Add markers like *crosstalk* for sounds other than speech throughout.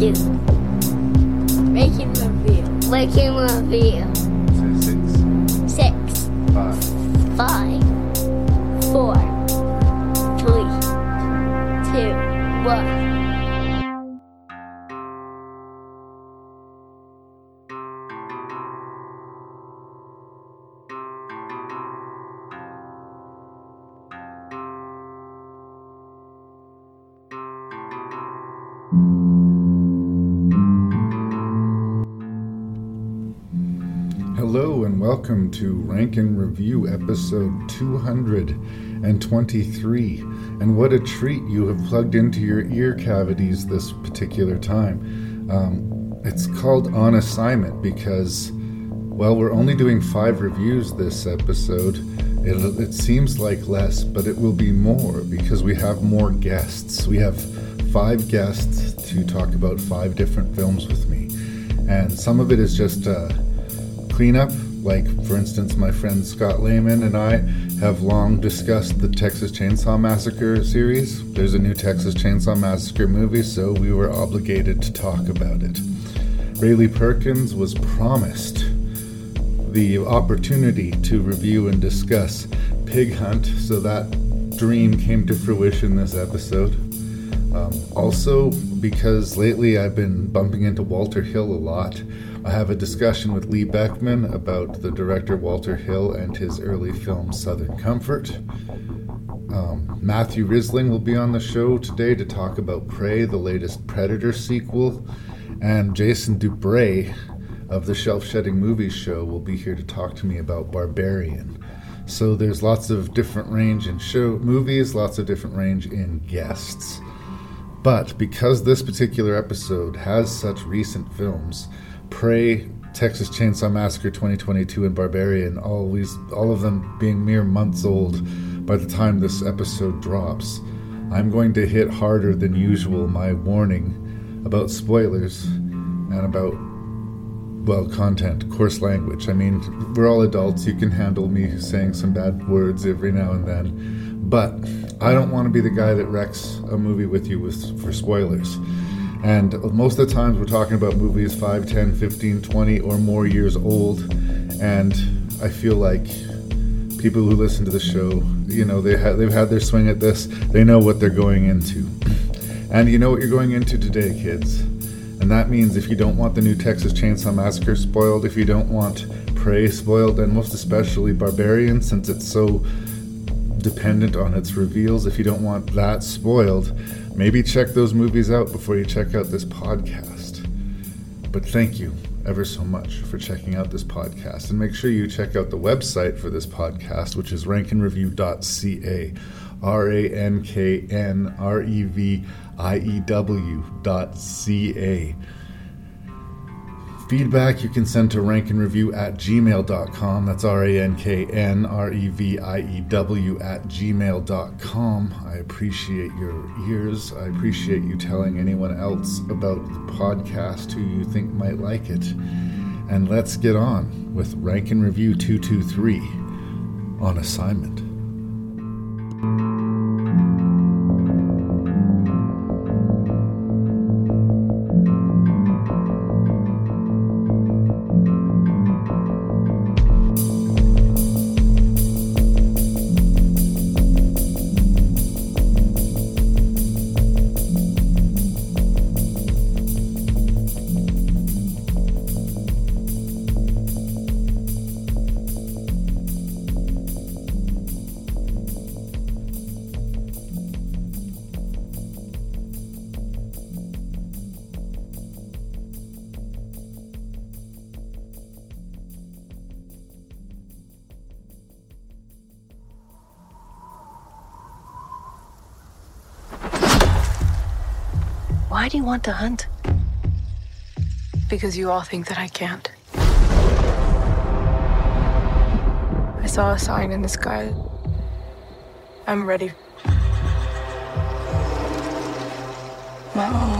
Can move you. Making. Making review. Welcome to Rank N Review episode 223. And what a treat you have plugged into your ear cavities this particular time. Um, it's called On Assignment because, well, we're only doing five reviews this episode. It, it seems like less, but it will be more because we have more guests. We have five guests to talk about five different films with me. And some of it is just. Uh, cleanup. Like, for instance, my friend Scott Lehman and I have long discussed the Texas Chainsaw Massacre series. There's a new Texas Chainsaw Massacre movie, so we were obligated to talk about it. Raylee Perkins was promised the opportunity to review and discuss Pig Hunt, so that dream came to fruition this episode. Um, also, because lately I've been bumping into Walter Hill a lot, I have a discussion with Lee Beckmann about the director Walter Hill and his early film Southern Comfort. Um, Matthew Risling will be on the show today to talk about Prey, the latest Predator sequel, and Jason Dubray of the Shelf Shedding Movies Show will be here to talk to me about Barbarian. So there's lots of different range in show movies, lots of different range in guests. But because this particular episode has such recent films, Prey, Texas Chainsaw Massacre 2022, and Barbarian, always all of them being mere months old by the time this episode drops, I'm going to hit harder than usual my warning about spoilers and about well, content, coarse language. I mean, we're all adults. You can handle me saying some bad words every now and then. But I don't want to be the guy that wrecks a movie with you with for spoilers. And most of the times we're talking about movies 5, 10, 15, 20 or more years old. And I feel like people who listen to the show, you know, they ha- they've had their swing at this. They know what they're going into. *clears throat* And you know what you're going into today, kids. And that means if you don't want the new Texas Chainsaw Massacre spoiled, if you don't want Prey spoiled, and most especially Barbarian, since it's so dependent on its reveals, if you don't want that spoiled, maybe check those movies out before you check out this podcast. But thank you ever so much for checking out this podcast. And make sure you check out the website for this podcast, which is ranknreview.ca. R A N K N R E V I E W dot. Feedback you can send to ranknreview at gmail.com. That's R A N K N R E V I E W at gmail.com. I appreciate your ears. I appreciate you telling anyone else about the podcast who you think might like it. And let's get on with Rank N Review 223 on assignment. Want to hunt? Because you all think that I can't. I saw a sign in the sky. I'm ready. Nita.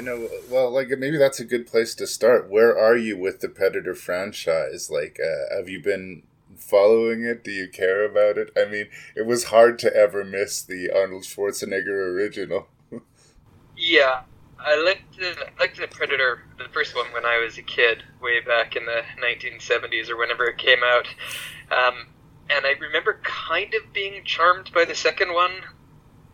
I know. Well, like maybe that's a good place to start. Where are you with the Predator franchise? Like, uh, have you been following it? Do you care about it? I mean, it was hard to ever miss the Arnold Schwarzenegger original. *laughs* yeah, I liked the liked the Predator, the first one, when I was a kid, way back in the 1970s or whenever it came out. Um, and I remember kind of being charmed by the second one,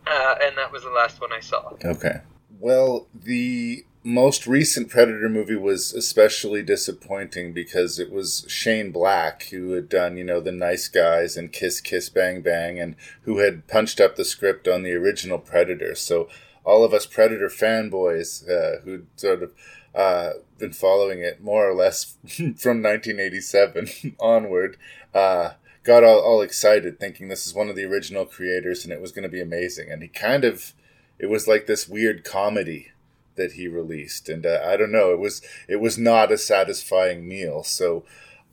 uh, and that was the last one I saw. Okay. Well, the most recent Predator movie was especially disappointing because it was Shane Black who had done, you know, The Nice Guys and Kiss Kiss Bang Bang and who had punched up the script on the original Predator. So all of us Predator fanboys uh, who'd sort of uh, been following it more or less *laughs* from 1987 *laughs* onward uh, got all, all excited thinking this is one of the original creators and it was going to be amazing. And he kind of it was like this weird comedy that he released and uh, i don't know it was it was not a satisfying meal. So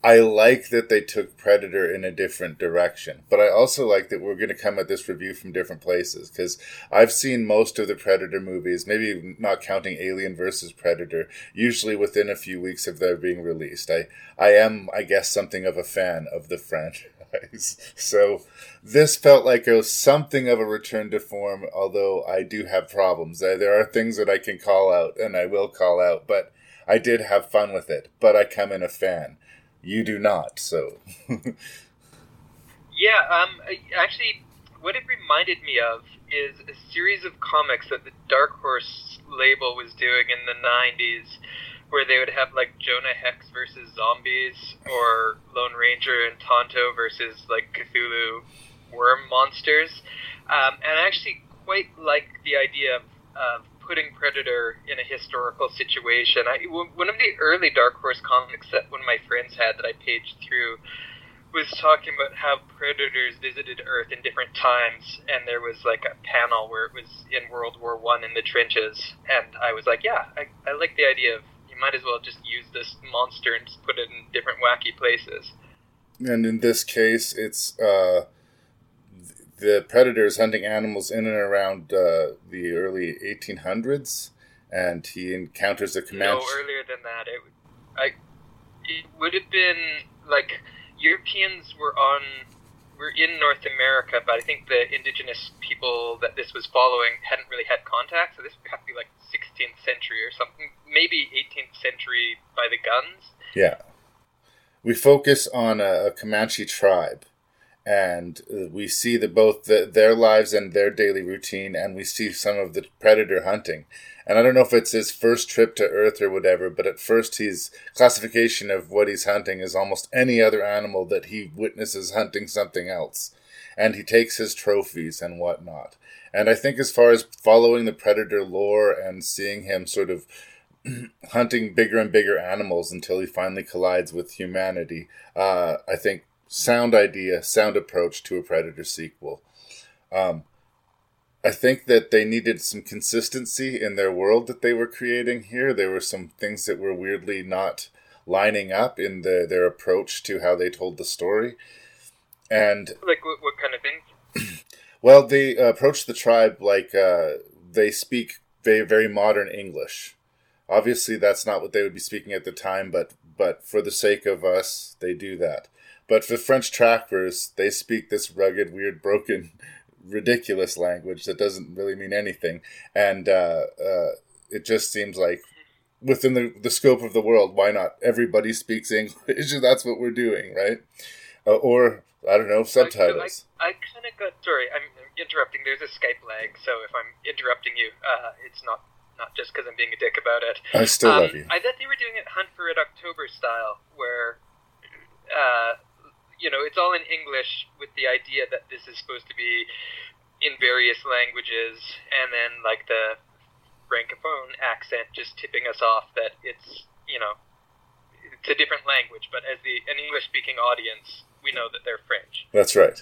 i like that they took predator in a different direction but i also like that we're going to come at this review from different places because i've seen most of the predator movies maybe not counting alien versus predator usually within a few weeks of their being released. I i am i guess something of a fan of the franchise *laughs* so this felt like was something of a return to form, although I do have problems. There are things that I can call out, and I will call out, but I did have fun with it. But I come in a fan. You do not, so. *laughs* yeah, um, actually, what it reminded me of is a series of comics that the Dark Horse label was doing in the 90s where they would have like Jonah Hex versus zombies or Lone Ranger and Tonto versus like Cthulhu worm monsters. Um, and I actually quite like the idea of, of putting Predator in a historical situation. I, one of the early Dark Horse comics that one of my friends had that I paged through was talking about how predators visited Earth in different times, and there was like a panel where it was in World War One in the trenches, and I was like, yeah, I, I like the idea of you might as well just use this monster and just put it in different wacky places. And in this case, it's uh, the predators hunting animals in and around uh, the early 1800s, and he encounters a Comanche. No, earlier than that. It, I, it would have been like Europeans were on in North America, but I think the indigenous people that this was following hadn't really had contact, so this would have to be like 16th century or something, maybe 18th century by the guns. Yeah. We focus on a, a Comanche tribe, and uh, we see the, both the, their lives and their daily routine, and we see some of the predator hunting. And I don't know if it's his first trip to Earth or whatever, but at first his classification of what he's hunting is almost any other animal that he witnesses hunting something else. And he takes his trophies and whatnot. And I think as far as following the predator lore and seeing him sort of *clears throat* hunting bigger and bigger animals until he finally collides with humanity, uh, I think sound idea, sound approach to a predator sequel. Um, I think that they needed some consistency in their world that they were creating here. There were some things that were weirdly not lining up in the, their approach to how they told the story. And like what, what kind of things? *clears throat* Well, they approach the tribe like uh, they speak very, very modern English. Obviously, that's not what they would be speaking at the time, but but for the sake of us, they do that. But for French trappers, they speak this rugged, weird, broken, *laughs* ridiculous language that doesn't really mean anything, and uh, uh, it just seems like within the, the scope of the world, why not? Everybody speaks English, *laughs* that's what we're doing, right? Uh, or I don't know subtitles. I, I, I kind of got sorry. I'm interrupting. There's a Skype lag, so if I'm interrupting you, uh, it's not not just because I'm being a dick about it. I still um, love you. I thought they were doing it Hunt for Red October style, where, uh, you know, it's all in English with the idea that this is supposed to be in various languages, and then like the francophone accent just tipping us off that it's you know it's a different language, but as the an English speaking audience, we know that they're French. That's right.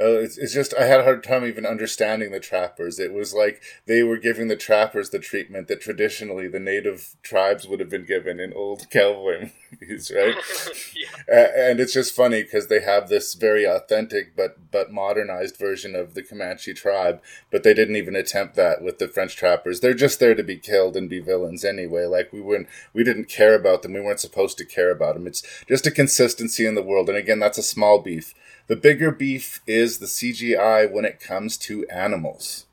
Uh, it's, it's just I had a hard time even understanding the trappers. It was like they were giving the trappers the treatment that traditionally the native tribes would have been given in old *laughs* cowboy movies, right? *laughs* yeah. and it's just funny because they have this very authentic but but modernized version of the Comanche tribe, but they didn't even attempt that with the French trappers. They're just there to be killed and be villains anyway. Like we weren't we didn't care about them. We weren't supposed to care about them. It's just a consistency in the world, and again, that's a small beef the bigger beef is the CGI when it comes to animals.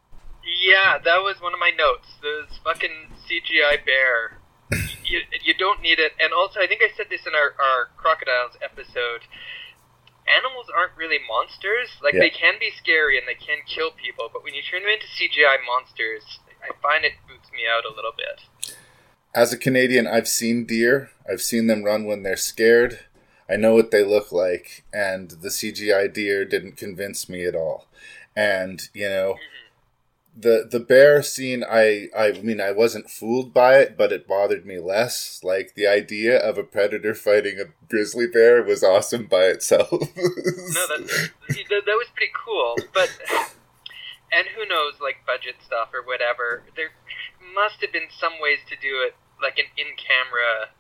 Yeah, that was one of my notes. This fucking CGI bear. *laughs* you, you don't need it. And also, I think I said this in our, our crocodiles episode. Animals aren't really monsters. Like, Yeah. they can be scary and they can kill people, but when you turn them into CGI monsters, I find it boots me out a little bit. As a Canadian, I've seen deer. I've seen them run when they're scared. I know what they look like, and the CGI deer didn't convince me at all. And you know, the the bear scene, I I mean, I wasn't fooled by it, but it bothered me less. Like the idea of a predator fighting a grizzly bear was awesome by itself. *laughs* No, that, that, that was pretty cool. But, and who knows, like budget stuff or whatever. There must have been some ways to do it, like an in camera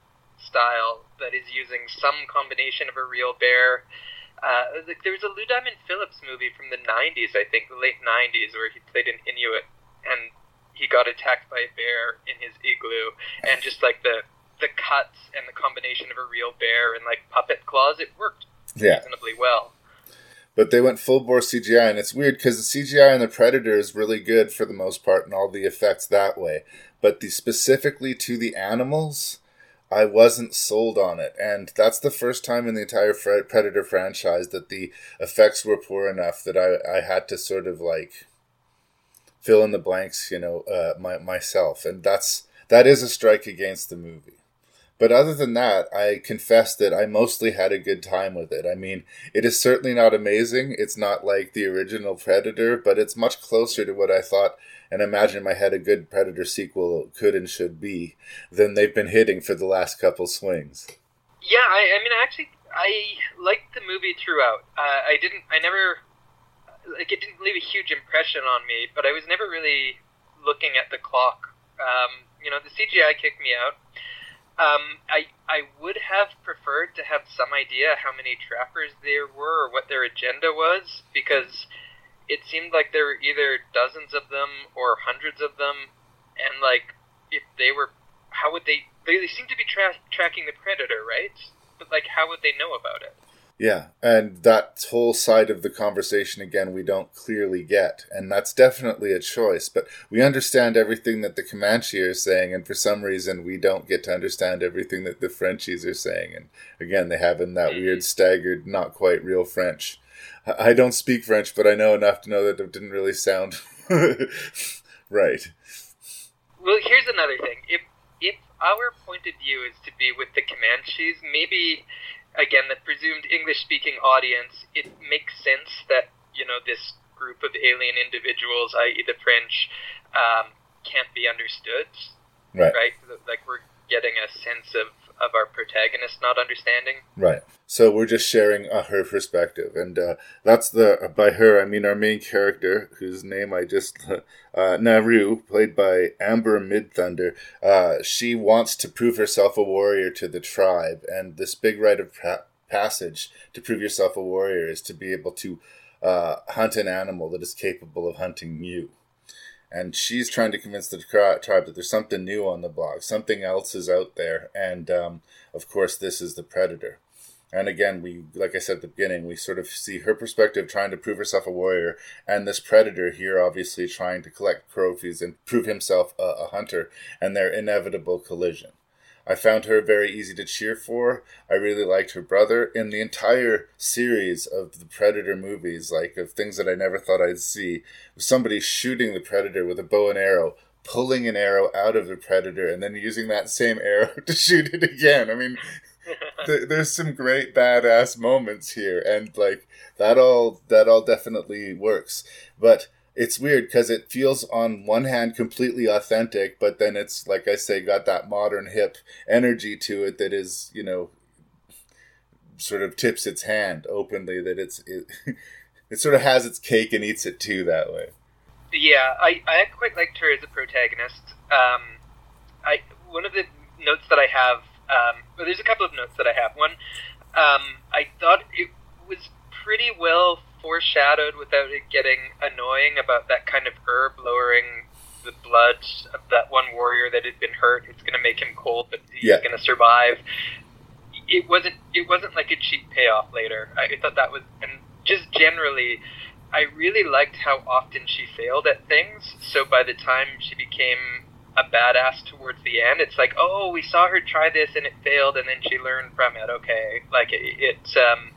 style that is using some combination of a real bear. Uh, there was a Lou Diamond Phillips movie from the 90s, I think, the late 90s, where he played an Inuit and he got attacked by a bear in his igloo. And just like the the cuts and the combination of a real bear and like puppet claws, it worked yeah. reasonably well. but they went full bore CGI, and it's weird because the CGI in the Predator is really good for the most part, and all the effects that way. But the specifically to the animals, I wasn't sold on it, and that's the first time in the entire Predator franchise that the effects were poor enough that I I had to sort of like fill in the blanks, you know, uh, my, myself, and that's that is a strike against the movie. But other than that, I confess that I mostly had a good time with it. I mean, it is certainly not amazing. It's not like the original Predator, but it's much closer to what I thought and imagine in my head a good Predator sequel could and should be than they've been hitting for the last couple swings. Yeah, I, I mean, I actually, I liked the movie throughout. Uh, I didn't, I never, like, it didn't leave a huge impression on me, but I was never really looking at the clock. Um, you know, the CGI kicked me out. Um, I, I would have preferred to have some idea how many trappers there were or what their agenda was, because it seemed like there were either dozens of them or hundreds of them, and like if they were, how would they? They seem to be tra- tracking the predator, right? But like, how would they know about it? Yeah, and that whole side of the conversation again we don't clearly get, and that's definitely a choice. But we understand everything that the Comanche are saying, and for some reason we don't get to understand everything that the Frenchies are saying. And again, they have in that mm-hmm. weird, staggered, not quite real French. I don't speak French, but I know enough to know that it didn't really sound *laughs* right. Well, here's another thing. If if our point of view is to be with the Comanches, maybe again the presumed English-speaking audience, it makes sense that you know this group of alien individuals, i.e., the French, um, can't be understood, Right. right? Like we're getting a sense of of our protagonist not understanding. Right. So we're just sharing uh, her perspective, and uh, that's the by her I mean our main character, whose name I just *laughs* uh, Naru, played by Amber Midthunder. Uh, she wants to prove herself a warrior to the tribe, and this big rite of pa- passage to prove yourself a warrior is to be able to uh, hunt an animal that is capable of hunting you. And she's trying to convince the tribe that there's something new on the block, something else is out there, and um, of course, this is the predator. And again, we, like I said at the beginning, we sort of see her perspective trying to prove herself a warrior, and this predator here obviously trying to collect trophies and prove himself a, a hunter, and their inevitable collision. I found her very easy to cheer for. I really liked her brother. In the entire series of the Predator movies, like of things that I never thought I'd see, somebody shooting the Predator with a bow and arrow, pulling an arrow out of the Predator, and then using that same *laughs* arrow to shoot it again. I mean, *laughs* th- there's some great badass moments here, and like that all that all definitely works. But it's weird because it feels on one hand completely authentic, but then it's like I say, got that modern hip energy to it that is, you know, sort of tips its hand openly. That it's it, *laughs* it sort of has its cake and eats it too that way. Yeah, I, I quite liked her as a protagonist. Um, I one of the notes that I have, um, well, there's a couple of notes that I have. One, um, I thought it was pretty well foreshadowed without it getting annoying about that kind of herb lowering the blood of that one warrior that had been hurt. It's going to make him cold, but he's Yeah. going to survive. It wasn't. It wasn't like a cheap payoff later. I thought that was, and just generally, I really liked how often she failed at things. So by the time she became a badass towards the end, it's like, oh, we saw her try this and it failed, and then she learned from it. Okay, like it. it um,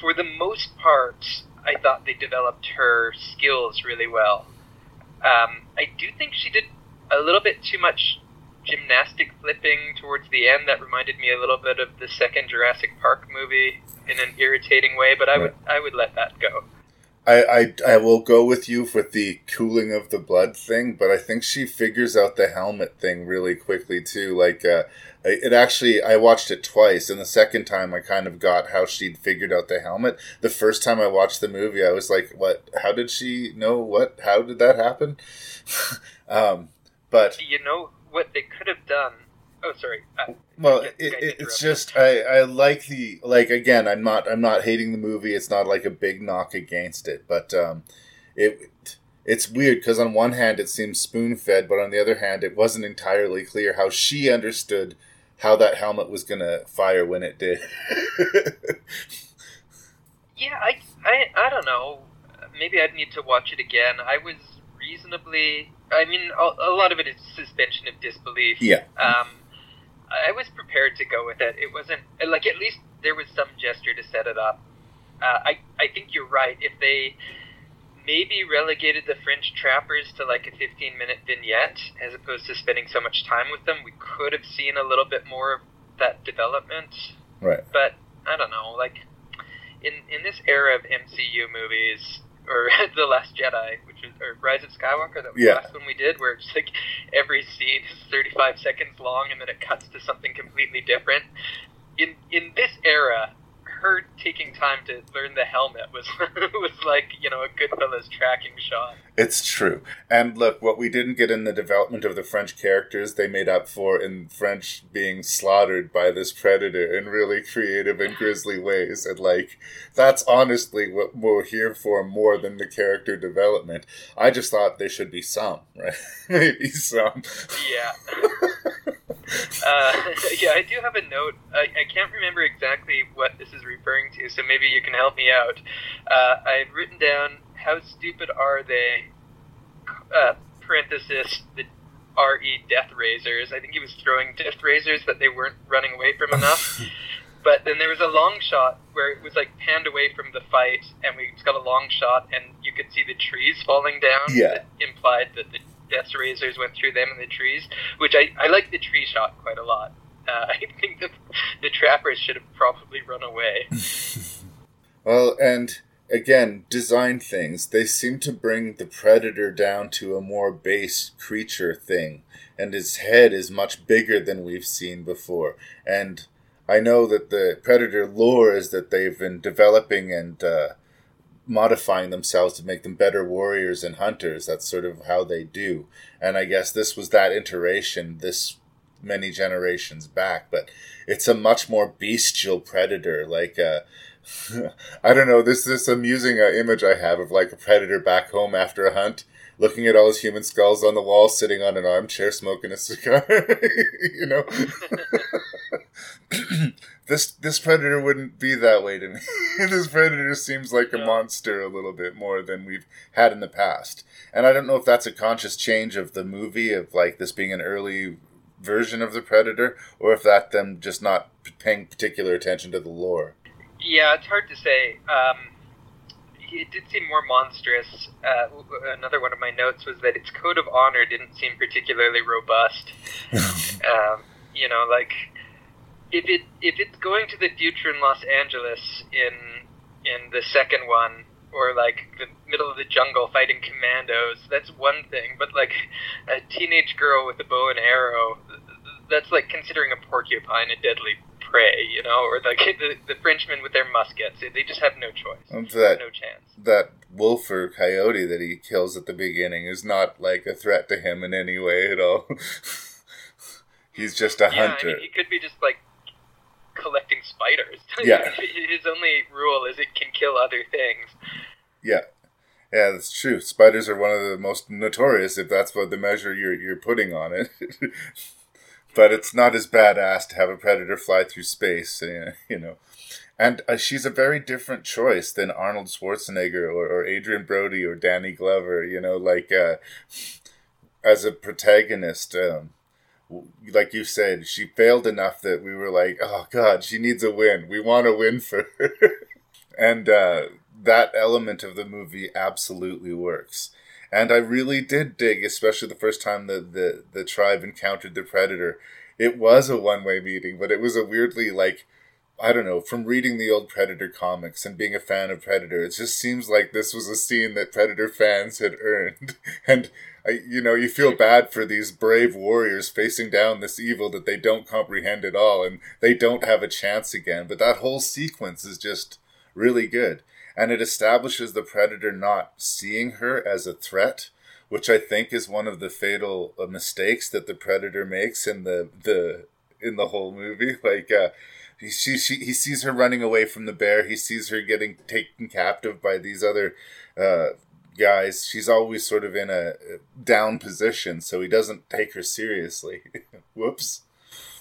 for the most part, I thought they developed her skills really well. Um, I do think she did a little bit too much gymnastic flipping towards the end. That reminded me a little bit of the second Jurassic Park movie in an irritating way, but I would I would let that go. I, I I will go with you with the cooling of the blood thing, but I think she figures out the helmet thing really quickly too. Like, uh, it actually I watched it twice, and the second time I kind of got how she'd figured out the helmet. The first time I watched the movie, I was like, "What? How did she know? What? How did that happen?" *laughs* um, but You know what they could have done? Oh, sorry. Uh, well, I it, it's just I, I like the like again. I'm not I'm not hating the movie. It's not like a big knock against it, but um, it it's weird because on one hand it seems spoon fed, but on the other hand it wasn't entirely clear how she understood how that helmet was gonna fire when it did. *laughs* Yeah, I, I, I don't know. Maybe I'd need to watch it again. I was reasonably. I mean, a, a lot of it is suspension of disbelief. yeah, Um, I was prepared to go with it. It wasn't like at least there was some gesture to set it up. Uh, I I think you're right. If they maybe relegated the French trappers to like a 15 minute vignette as opposed to spending so much time with them, we could have seen a little bit more of that development right. but I don't know, like in in this era of MCU movies or *laughs* the Last Jedi, which was or Rise of Skywalker, that was Yeah. the last one we did, where it's like *laughs* every scene is 35 seconds long and then it cuts to something completely different. In in this era, her taking time to learn the helmet was *laughs* was like you know a Goodfellas tracking shot. It's true. And look, what we didn't get in the development of the French characters, they made up for in French being slaughtered by this predator in really creative and grisly ways. And, like, that's honestly what we're here for more than the character development. I just thought there should be some, right? *laughs* Maybe some. Yeah. *laughs* uh, *laughs* yeah, I do have a note. I, I can't remember exactly what this is referring to, so maybe you can help me out. Uh, I had written down, how stupid are they? Uh, parenthesis, the RE Death Razors. I think he was throwing Death Razors, that they weren't running away from enough. *laughs* But then there was a long shot where it was like panned away from the fight, and we just got a long shot, and you could see the trees falling down. Yeah. That implied that the Death Razors went through them in the trees, which I, I like the tree shot quite a lot. Uh, *laughs* I think the, the trappers should have probably run away. *laughs* Well, and again, design things. They seem to bring the predator down to a more base creature thing, and his head is much bigger than we've seen before. And I know that the predator lore is that they've been developing and uh, modifying themselves to make them better warriors and hunters. That's sort of how they do. And I guess this was that iteration this many generations back, but it's a much more bestial predator. Like, uh, *laughs* I don't know. This this amusing uh, image I have of like a predator back home after a hunt, looking at all his human skulls on the wall, sitting on an armchair smoking a cigar. *laughs* you know, *laughs* *clears throat* this this predator wouldn't be that way to me. *laughs* this predator seems like a No. monster a little bit more than we've had in the past, and I don't know if that's a conscious change of the movie of like this being an early version of the predator, or if that them just not paying particular attention to the lore. Yeah, it's hard to say. Um, it did seem more monstrous. Uh, another one of my notes was that its code of honor didn't seem particularly robust. *laughs* um, you know, like if it if it's going to the future in Los Angeles in in the second one, or like the middle of the jungle fighting commandos, that's one thing. But like a teenage girl with a bow and arrow, th- th- that's like considering a porcupine a deadly prey, you know, or like the, the Frenchmen with their muskets. They- just have no choice. That No chance. that wolf or coyote that he kills at the beginning is not like a threat to him in any way at all. *laughs* He's just a Yeah, I hunter. mean, he could be just like collecting spiders. *laughs* Yeah. His only rule is it can kill other things. Yeah. Yeah, that's true. Spiders are one of the most notorious if that's what the measure you're you're putting on it. *laughs* but it's not as badass to have a predator fly through space, uh, you know. And uh, she's a very different choice than Arnold Schwarzenegger or, or Adrien Brody or Danny Glover, you know, like uh, as a protagonist. Um, like you said, she failed enough that we were like, oh god, she needs a win. We want a win for her. *laughs* and uh, that element of the movie absolutely works. And I really did dig, especially the first time that the, the tribe encountered the predator. It was a one way meeting, but it was a weirdly like I don't know, from reading the old Predator comics and being a fan of Predator, it just seems like this was a scene that Predator fans had earned. *laughs* And, I, you know, you feel bad for these brave warriors facing down this evil that they don't comprehend at all and they don't have a chance again. But that whole sequence is just really good. And it establishes the Predator not seeing her as a threat, which I think is one of the fatal uh, mistakes that the Predator makes in the, the, in the whole movie. *laughs* Like, uh, he, she, she, he sees her running away from the bear. He sees her getting taken captive by these other uh, guys. She's always sort of in a down position, so he doesn't take her seriously. *laughs* Whoops.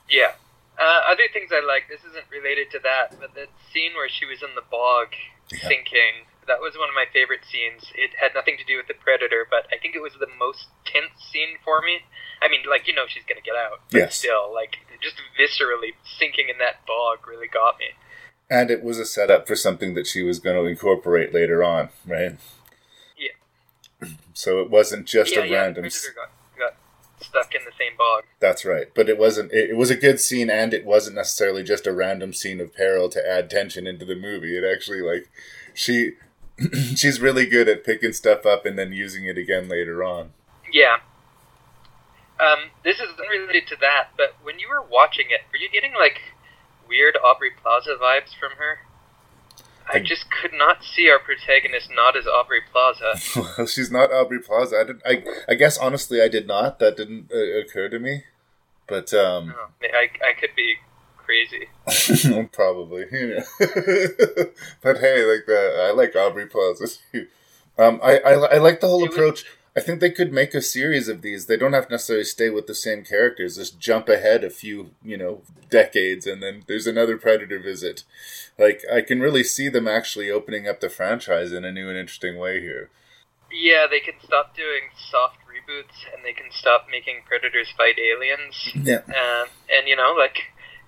Yeah. Uh, other things I like, this isn't related to that, but that scene where she was in the bog Yeah. sinking, that was one of my favorite scenes. It had nothing to do with the predator, but I think it was the most tense scene for me. I mean, like, you know she's going to get out. But Yes. still, like, just viscerally sinking in that bog really got me. And it was a setup for something that she was going to incorporate later on, right? *clears throat* So it wasn't just yeah, a yeah, random. got stuck in the same bog. That's right, but it wasn't. It, it was a good scene, and it wasn't necessarily just a random scene of peril to add tension into the movie. It actually like she *clears throat* she's really good at picking stuff up and then using it again later on. Yeah. Um, this is unrelated to that, but when you were watching it, were you getting like weird Aubrey Plaza vibes from her? I just could not see our protagonist not as Aubrey Plaza. *laughs* well, she's not Aubrey Plaza. I did. I I guess honestly, I did not. That didn't uh, occur to me. But um, Oh, I, I could be crazy. *laughs* probably. Know. *laughs* but hey, like the I like Aubrey Plaza. Um, I, I I like the whole It was- approach. I think they could make a series of these. They don't have to necessarily stay with the same characters. Just jump ahead a few, you know, decades, and then there's another Predator visit. Like I can really see them actually opening up the franchise in a new and interesting way here. Yeah, they can stop doing soft reboots and they can stop making predators fight aliens. Yeah. Um, and you know, like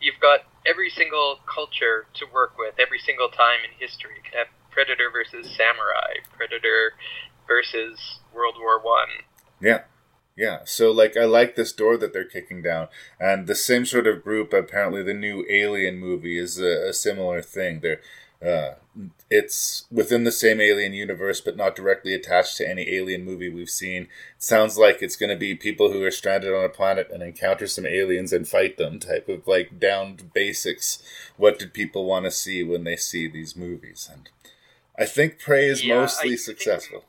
you've got every single culture to work with every single time in history. You can have Predator versus Samurai, Predator versus World War One. Yeah. Yeah. So like I like this door that they're kicking down. And the same sort of group apparently the new Alien movie is a, a similar thing. They're uh it's within the same alien universe but not directly attached to any alien movie we've seen. It sounds like it's going to be people who are stranded on a planet and encounter some aliens and fight them type of like down to basics. What did people want to see when they see these movies? And I think Prey is Yeah, I mostly think- successful.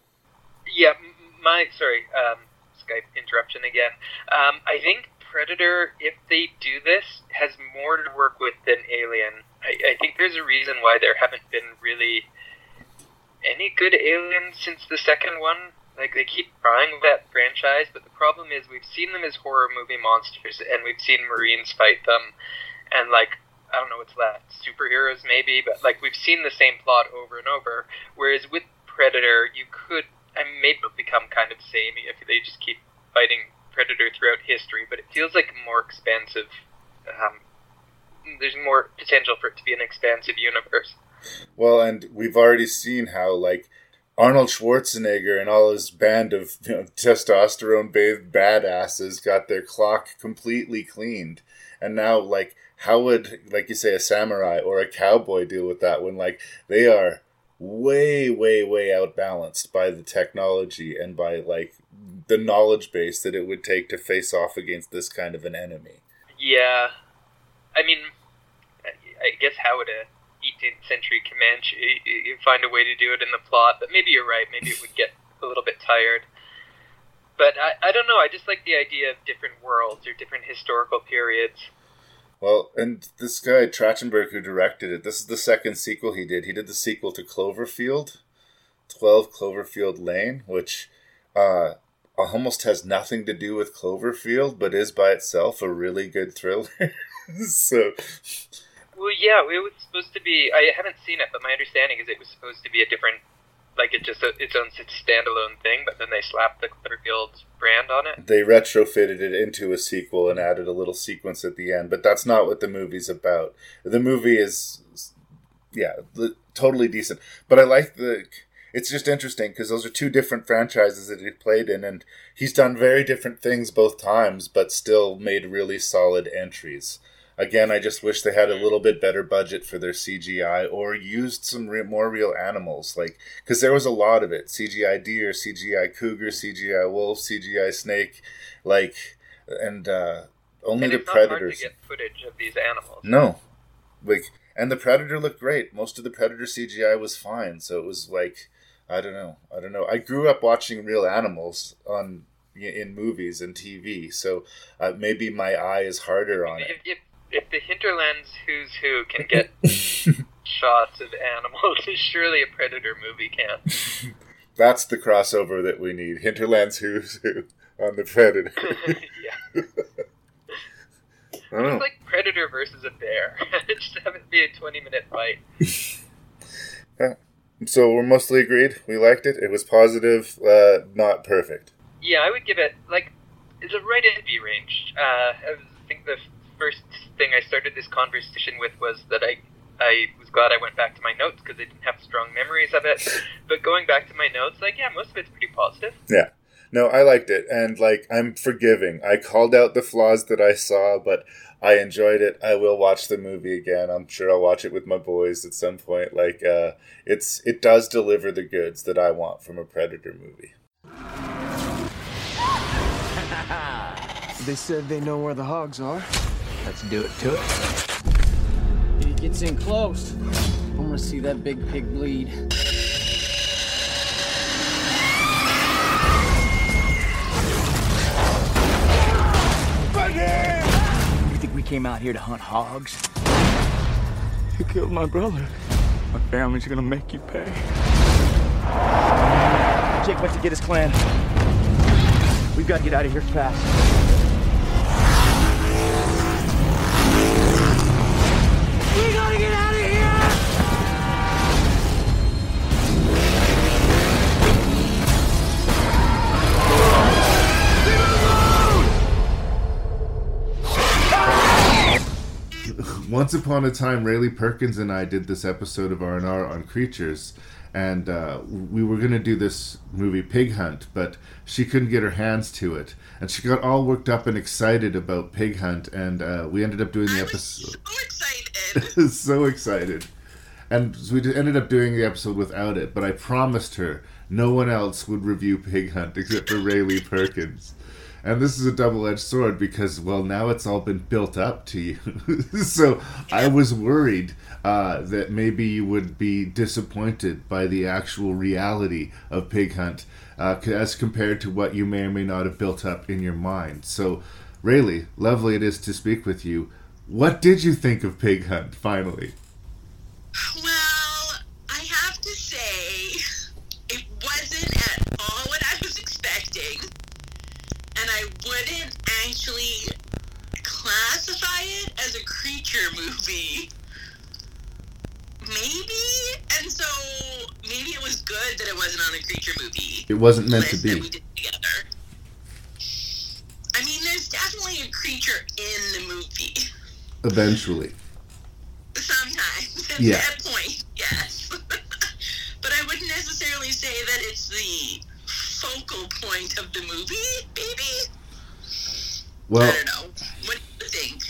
Yeah, my sorry, um, Skype interruption again. Um, I think Predator, if they do this, has more to work with than Alien. I, I think there's a reason why there haven't been really any good aliens since the second one. Like they keep trying with that franchise, but the problem is we've seen them as horror movie monsters, and we've seen Marines fight them, and like I don't know what's left, superheroes maybe, but like we've seen the same plot over and over. Whereas with Predator, you could I it'll become kind of samey if they just keep fighting Predator throughout history, but it feels like more expansive. Um, there's more potential for it to be an expansive universe. Well, and we've already seen how like Arnold Schwarzenegger and all his band of you know, testosterone bathed badasses got their clock completely cleaned. And now, like, how would, like you say, a samurai or a cowboy deal with that when, like, they are way, way, way outbalanced by the technology and by, like, the knowledge base that it would take to face off against this kind of an enemy? Yeah. I mean, I guess how would a 18th century Comanche you find a way to do it in the plot? But maybe you're right. Maybe it would get *laughs* a little bit tired. But I, I don't know. I just like the idea of different worlds or different historical periods. Well, and this guy Trachtenberg who directed it, this is the second sequel he did. He did the sequel to Cloverfield, Twelve Cloverfield Lane, which uh, almost has nothing to do with Cloverfield, but is by itself a really good thriller. *laughs* so, well, yeah, it was supposed to be. I haven't seen it, but my understanding is it was supposed to be a different, like it just a, its own standalone thing. But then they slapped the Cloverfield brand on it. They retrofitted it into a sequel and added a little sequence at the end. But that's not what the movie's about. The movie is, yeah, totally decent. But I like the it's just interesting because those are two different franchises that he played in, and he's done very different things both times, but still made really solid entries. Again, I just wish they had a little bit better budget for their CGI or used some re- more real animals, like because there was a lot of it: CGI deer, CGI cougar, CGI wolf, CGI snake, like, and uh, only and the predators. get footage of these animals. No, like, and the predator looked great. Most of the predator CGI was fine, so it was like I don't know. I don't know. I grew up watching real animals on in movies and TV, so uh, maybe my eye is harder on if, it. If, if the Hinterlands Who's Who can *laughs* get shots of animals, *laughs* surely a Predator movie can. *laughs* That's the crossover that we need. Hinterlands Who's Who on the Predator. yeah. It's like Predator versus a bear. Just have it be a twenty-minute fight. Yeah. So we're mostly agreed. We liked it. It was positive, uh, not perfect. Yeah, I would give it like it's a right in B range. Uh, I think the first thing I started this conversation with was that I I was glad I went back to my notes because I didn't have strong memories of it. *laughs* but going back to my notes, like yeah, most of it's pretty positive. Yeah. No, I liked it, and like I'm forgiving. I called out the flaws that I saw, but I enjoyed it. I will watch the movie again. I'm sure I'll watch it with my boys at some point. Like, uh, it's it does deliver the goods that I want from a Predator movie. they said they know where the hogs are. Let's do it to it. If he gets in close, I'm gonna see that big pig bleed. Buddy! You think we came out here to hunt hogs. You killed my brother. My family's gonna make you pay. Jake went to get his clan. We've got to get out of here fast. *laughs* Once upon a time, Raylee Perkins and I did this episode of R and R on creatures, and uh, we were going to do this movie Pig Hunt, but she couldn't get her hands to it, and she got all worked up and excited about Pig Hunt, and uh, we ended up doing the episode. So excited! *laughs* so excited, and so we ended up doing the episode without it. But I promised her no one else would review Pig Hunt except for Raylee Perkins. And this is a double edged sword because, well, now it's all been built up to you. *laughs* so I was worried uh, that maybe you would be disappointed by the actual reality of Pig Hunt uh, as compared to what you may or may not have built up in your mind. So, Raylee, lovely it is to speak with you. What did you think of Pig Hunt, finally? Well, I have to say, it wasn't at all what I was expecting. And I wouldn't actually classify it as a creature movie. Maybe? And so maybe it was good that it wasn't on a creature movie. It wasn't meant to be. we did together. I mean, there's definitely a creature in the movie. Eventually. Sometimes. At Yeah. that point, yes. *laughs* but I wouldn't necessarily say that it's the focal point of the movie, maybe? Well, I don't know. What do you think?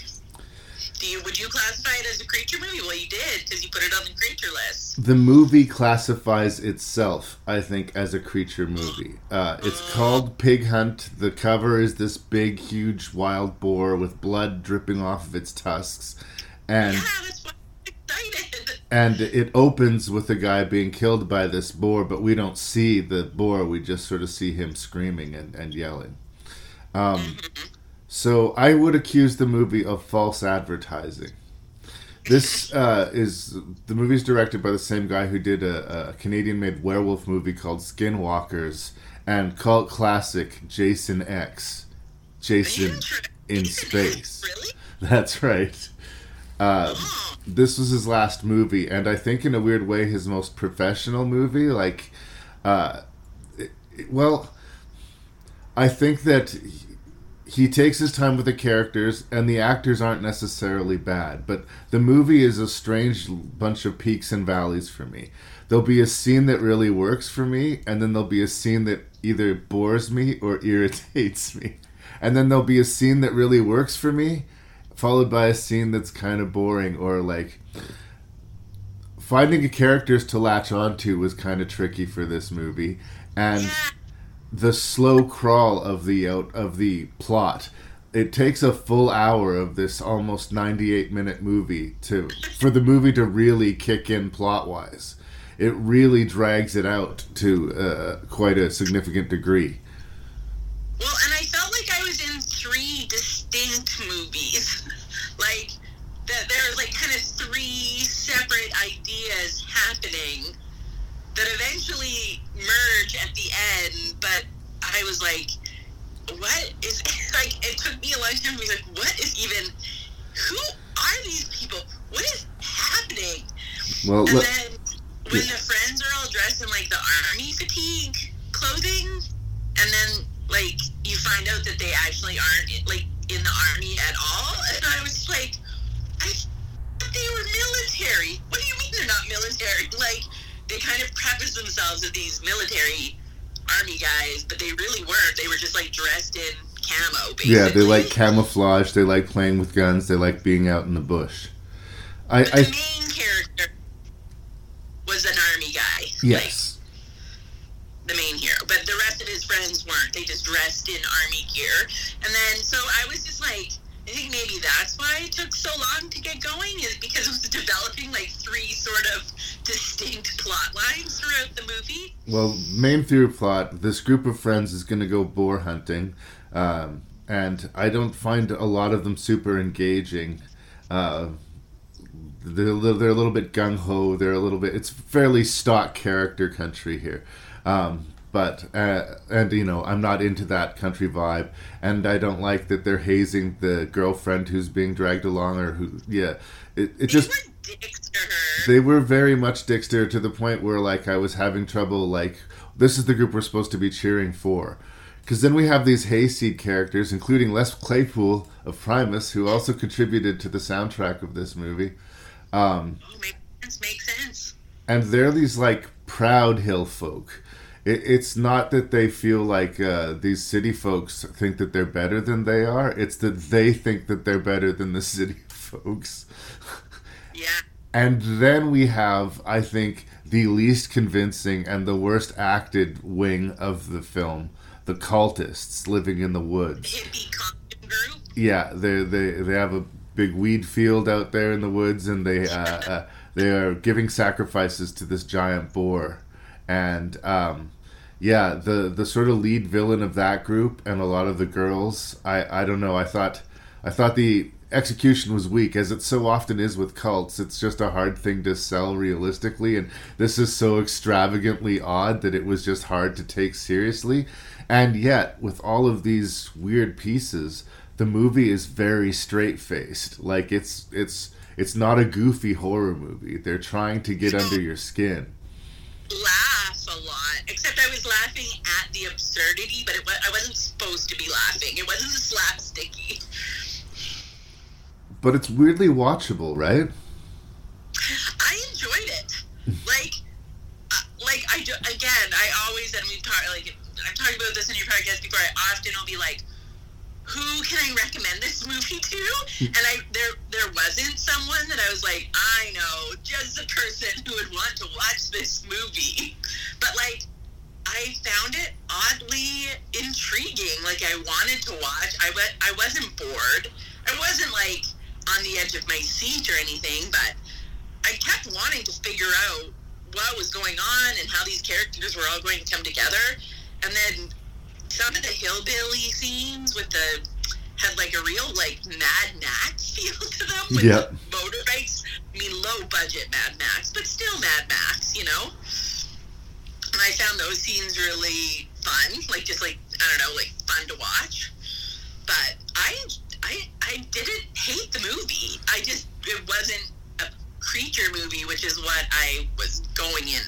Do you would you classify it as a creature movie? Well, you did because you put it on the creature list. the movie classifies itself, I think, as a creature movie. Uh, it's called Pig Hunt. The cover is this big, huge wild boar with blood dripping off of its tusks, and Yeah, that's why I'm excited. And it opens with a guy being killed by this boar, but we don't see the boar. We just sort of see him screaming and, and yelling. Um, so I would accuse the movie of false advertising. This uh, is the movie is directed by the same guy who did a, a Canadian-made werewolf movie called Skinwalkers and cult classic Jason X, Jason in *laughs* space. Really? That's right. Uh, this was his last movie, and I think in a weird way his most professional movie. Like, uh, it- it- well, I think that he- he takes his time with the characters, and the actors aren't necessarily bad, but the movie is a strange bunch of peaks and valleys for me. There'll be a scene that really works for me, and then there'll be a scene that either bores me or *laughs* irritates me. And then there'll be a scene that really works for me, followed by a scene that's kind of boring or like finding characters to latch onto was kind of tricky for this movie. And the slow crawl of the out of the plot it takes a full hour of this almost 98 minute movie to for the movie to really kick in plot wise it really drags it out to uh, quite a significant degree. Well, and I felt like I was in three distinct movies. like that there are like kind of three separate ideas happening that eventually merge at the end, but I was like, what is *laughs* like it took me a long time to be like, what is even who are these people? What is happening? well And then when the friends are all dressed in like the army fatigue clothing, and then like you find out that they actually aren't like in the army at all, and I was like, I thought they were military. What do you mean they're not military? Like they kind of preface themselves as these military army guys, but they really weren't. They were just like dressed in camo. Basically. yeah they like camouflage they like playing with guns they like being out in the bush i, I the main character was an army guy. yes the main hero, but the rest of his friends weren't. They just dressed in army gear. And then, so I was just like, I think maybe that's why it took so long to get going, is because it was developing like three sort of distinct plot lines throughout the movie. Well, main through plot: this group of friends is going to go boar hunting, um, and I don't find a lot of them super engaging. Uh, they're, they're a little bit gung ho. They're a little bit. It's fairly stock character country here, um, but uh, and you know I'm not into that country vibe, and I don't like that they're hazing the girlfriend who's being dragged along or who. Yeah, it, it just they were very much Dixter to the point where like I was having trouble like this is the group we're supposed to be cheering for. Because then we have these hayseed characters, including Les Claypool of Primus, who also contributed to the soundtrack of this movie. Um, Oh, makes sense. Makes sense. and they're these like proud hill folk. It, it's not that they feel like uh, these city folks think that they're better than they are. It's that they think that they're better than the *laughs* city folks. Yeah. And then we have, I think, the least convincing and the worst acted wing of the film, the cultists living in the woods. Hippie costume group. Yeah, they they they have a big weed field out there in the woods, and they uh, uh, they are giving sacrifices to this giant boar, and um, yeah, the the sort of lead villain of that group and a lot of the girls, I I don't know, I thought I thought the execution was weak, as it so often is with cults. It's just a hard thing to sell realistically, and this is so extravagantly odd that it was just hard to take seriously. And yet, with all of these weird pieces, the movie is very straight faced. Like it's it's it's not a goofy horror movie. They're trying to get under your skin. Laugh a lot, except I was laughing at the absurdity, but it, wa- I wasn't supposed to be laughing. It wasn't slapsticky. But it's weirdly watchable, right? I enjoyed it. Like, uh, like I do, again, I always and we've talked like I've talked about this in your podcast before. I often will be like, who can I recommend this movie to? And I there there wasn't someone that I was like, I know just the person who would want to watch this movie. But like, I found it oddly intriguing. Like I wanted to watch. I wa- I wasn't bored. I wasn't like on the edge of my seat or anything, but I kept wanting to figure out what was going on and how these characters were all going to come together. And then some of the hillbilly scenes with the had like a real like Mad Max *laughs* feel to them with Yeah. the motorbikes. I mean, low budget Mad Max, but still Mad Max, you know. And I found those scenes really fun, like just like I don't know, like fun to watch. But I I I didn't hate the movie. I just it wasn't a creature movie, which is what I was going in.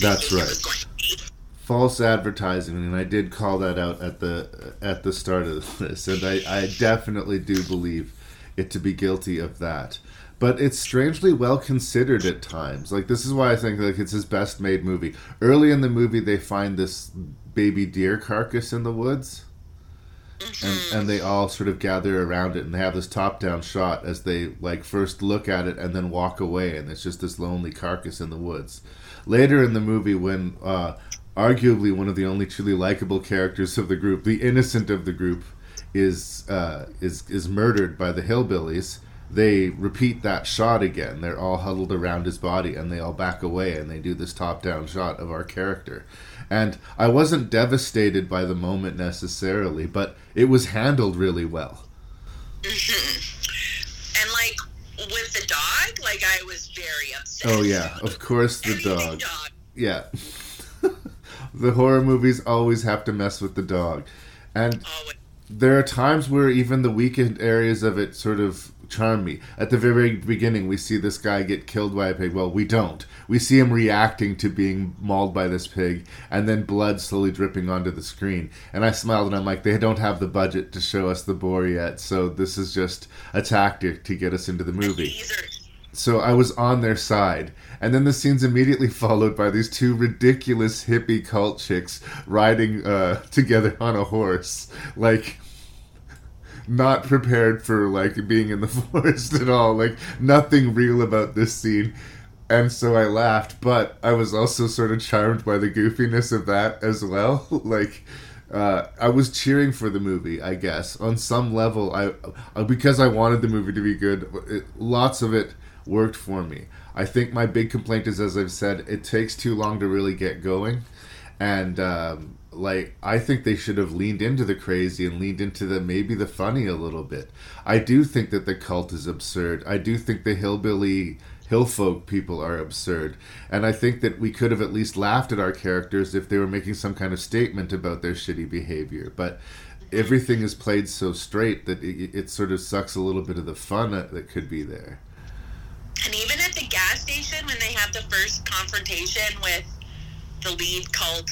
That's right. False advertising and i did call that out at the at the start of this and i, I definitely do believe it to be guilty of that. But it's strangely well considered at times. Like this is why i think like it's his best made movie. Early in the movie they find this baby deer carcass in the woods and, and they all sort of gather around it and they have this top down shot as they like first look at it and then walk away and it's just this lonely carcass in the woods. Later in the movie when uh, arguably one of the only truly likable characters of the group the innocent of the group is uh, is is murdered by the hillbillies they repeat that shot again they're all huddled around his body and they all back away and they do this top down shot of our character and I wasn't devastated by the moment necessarily, but it was handled really well. And like with the dog, like I was very upset. Oh yeah, of course the dog. dog. Yeah. The horror movies always have to mess with the dog. And there are times where even the weekend areas of it sort of charm me. At the very beginning, we see this guy get killed by a pig. Well, we don't. We see him reacting to being mauled by this pig, and then blood slowly dripping onto the screen. And I smiled and I'm like, they don't have the budget to show us the boar yet, so this is just a tactic to get us into the movie. So I was on their side. And then the scene's immediately *laughs* followed by these two ridiculous hippie cult chicks riding uh, *laughs* together on a horse. Like, not prepared for, like, being in the *laughs* forest at all. Like, nothing real about this scene. And so I laughed, but I was also sort of charmed by the goofiness of that as well. like, uh, I was cheering for the movie, I guess. On some level, I uh, because I wanted the movie to be good. It, lots of it worked for me. I think my big complaint is, as I've said, it takes too long to really get going, and um, like I think they should have leaned into the crazy and leaned into the maybe the funny a little bit. I do think that the cult is absurd. I do think the hillbilly hillfolk people are absurd. And I think that we could have at least laughed at our characters if they were making some kind of statement about their shitty behavior. But everything is played so straight that it, it sort of sucks a little bit of the fun that could be there. And even at the gas station, when they have the first confrontation with the lead cult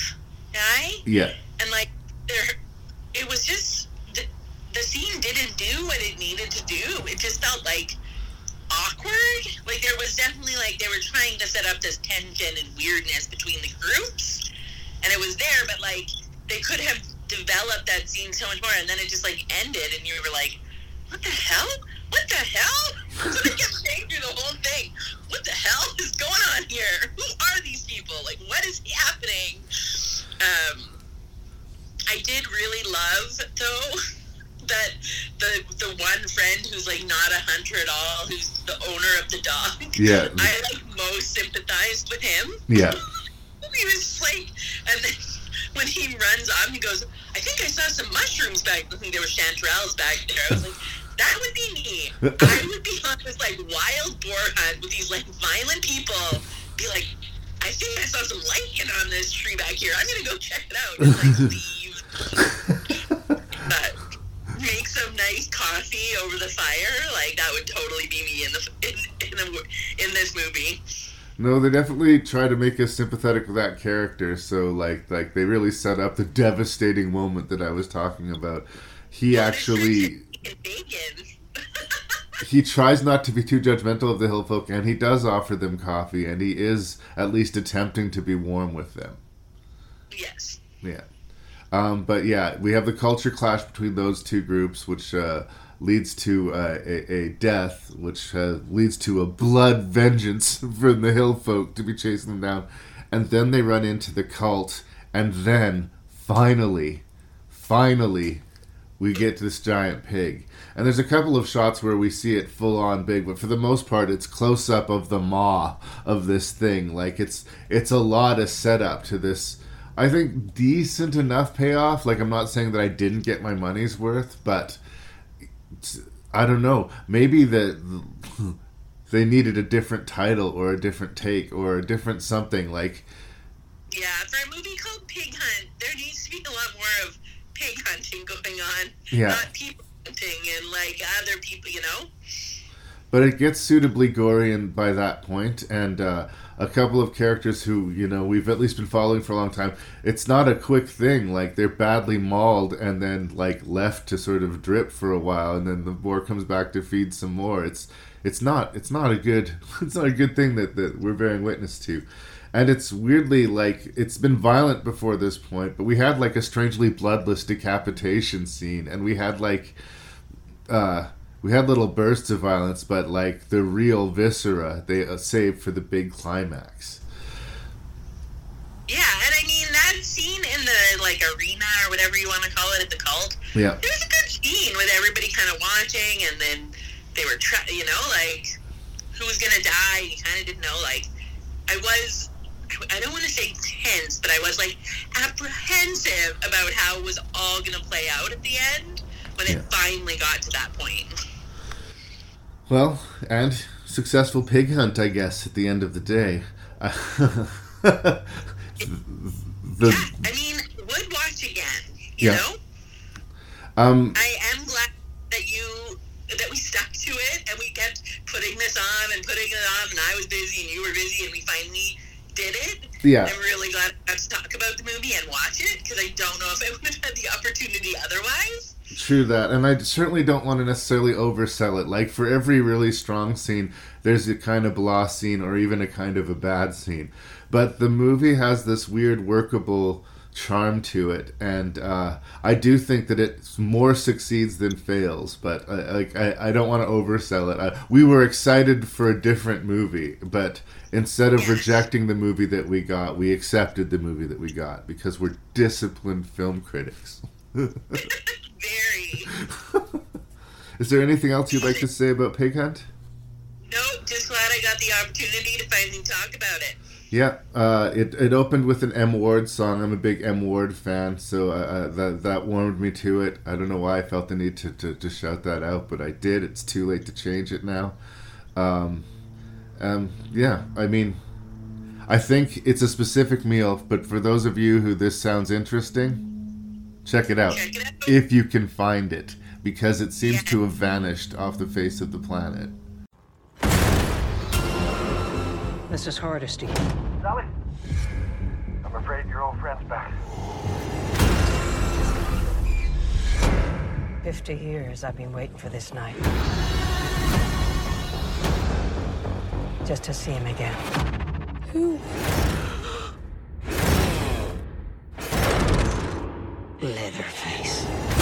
guy, Yeah. and like there, it was just the, the scene didn't do what it needed to do. It just felt like awkward. Like there was definitely like they were trying to set up this tension and weirdness between the groups, and it was there, but like they could have developed that scene so much more, and then it just like ended, and you were like, "What the hell? What the hell?" So they kept saying through the whole thing, "What the hell is going on here? Who are these people? Like, what is happening?" Um, I did really love though that the the one friend who's like not a hunter at all, who's the owner of the dog. Yeah. *laughs* I like most sympathized with him. Yeah. *laughs* He was like, and then when he runs on, he goes, "I think I saw some mushrooms back. I think there were chanterelles back there." I was like, That would be me. *laughs* I would be on this like wild boar hunt with these like violent people. Be like, I think I saw some lightning on this tree back here. I'm gonna go check it out. And, like, *laughs* leave. uh, make some nice coffee over the fire. Like that would totally be me in the in in, the, in this movie. No, they definitely try to make us sympathetic with that character. So like like they really set up the devastating moment that I was talking about. He actually *laughs* he tries not to be too judgmental of the hill folk and he does offer them coffee and he is at least attempting to be warm with them. Yes. Yeah. Um, but yeah, we have the culture clash between those two groups, which uh, leads to uh, a, a, death, which uh, leads to a blood vengeance *laughs* from the hill folk to be chasing them down. And then they run into the cult, and then finally, finally, we get to this giant pig. And there's a couple of shots where we see it full on big, but for the most part, it's close up of the maw of this thing. Like it's it's a lot of setup to this. I think decent enough payoff. Like I'm not saying that I didn't get my money's worth, but I don't know. Maybe that *laughs* they needed a different title or a different take or a different something. Like yeah, for a movie called Pig Hunt, there needs to be a lot more of pig hunting going on, yeah. not people hunting and like other people, you know. But it gets suitably gory and by that point, and uh, a couple of characters who you know we've at least been following for a long time. It's not a quick thing; like they're badly mauled and then like left to sort of drip for a while, and then the boar comes back to feed some more. It's it's not it's not a good *laughs* it's not a good thing that that we're bearing witness to and it's weirdly like it's been violent before this point but we had like a strangely bloodless decapitation scene and we had like uh we had little bursts of violence but like the real viscera they uh, saved for the big climax. Yeah and i mean that scene in the like arena or whatever you want to call it at the cult yeah. it was a good scene with everybody kind of watching and then they were tra- you know like who was gonna die? You kind of didn't know like i was I don't want to say tense, but I was like apprehensive about how it was all going to play out at the end when it finally got to that point. Well, and successful pig hunt, I guess, at the end of the day. *laughs* *laughs* the, yeah, I mean, would watch again. You yeah. know. Um, I am glad that you that we stuck to it and we kept putting this on and putting it on, and I was busy and you were busy, and we finally did it. Yeah. I'm really glad I got to talk about the movie and watch it because I don't know if I *laughs* would have had the opportunity otherwise. True that, and I certainly don't want to necessarily oversell it. Like for every really strong scene, there's a kind of blah scene or even a kind of a bad scene. But the movie has this weird workable charm to it, and uh, I do think that it more succeeds than fails. But uh, like I, I don't want to oversell it. I, we were excited for a different movie, but instead of rejecting the movie that we got, we accepted the movie that we got because we're disciplined film critics. Very. *laughs* Is there anything else you'd like to say about Pig Hunt? Nope, just glad I got the opportunity to finally talk about it. Yeah, uh, it it opened with an M Ward song. I'm a big M Ward fan, so uh, uh, that that warmed me to it. I don't know why I felt the need to, to, to shout that out, but I did. It's too late to change it now. Um, um, yeah, I mean, I think it's a specific meal, but for those of you who this sounds interesting, check it out, check it out. if you can find it, because it seems yeah. to have vanished off the face of the planet. This is Hardesty. Sally, I'm afraid your old friend's back. Fifty years I've been waiting for this night. Just to see him again. Who? *gasps* Leatherface.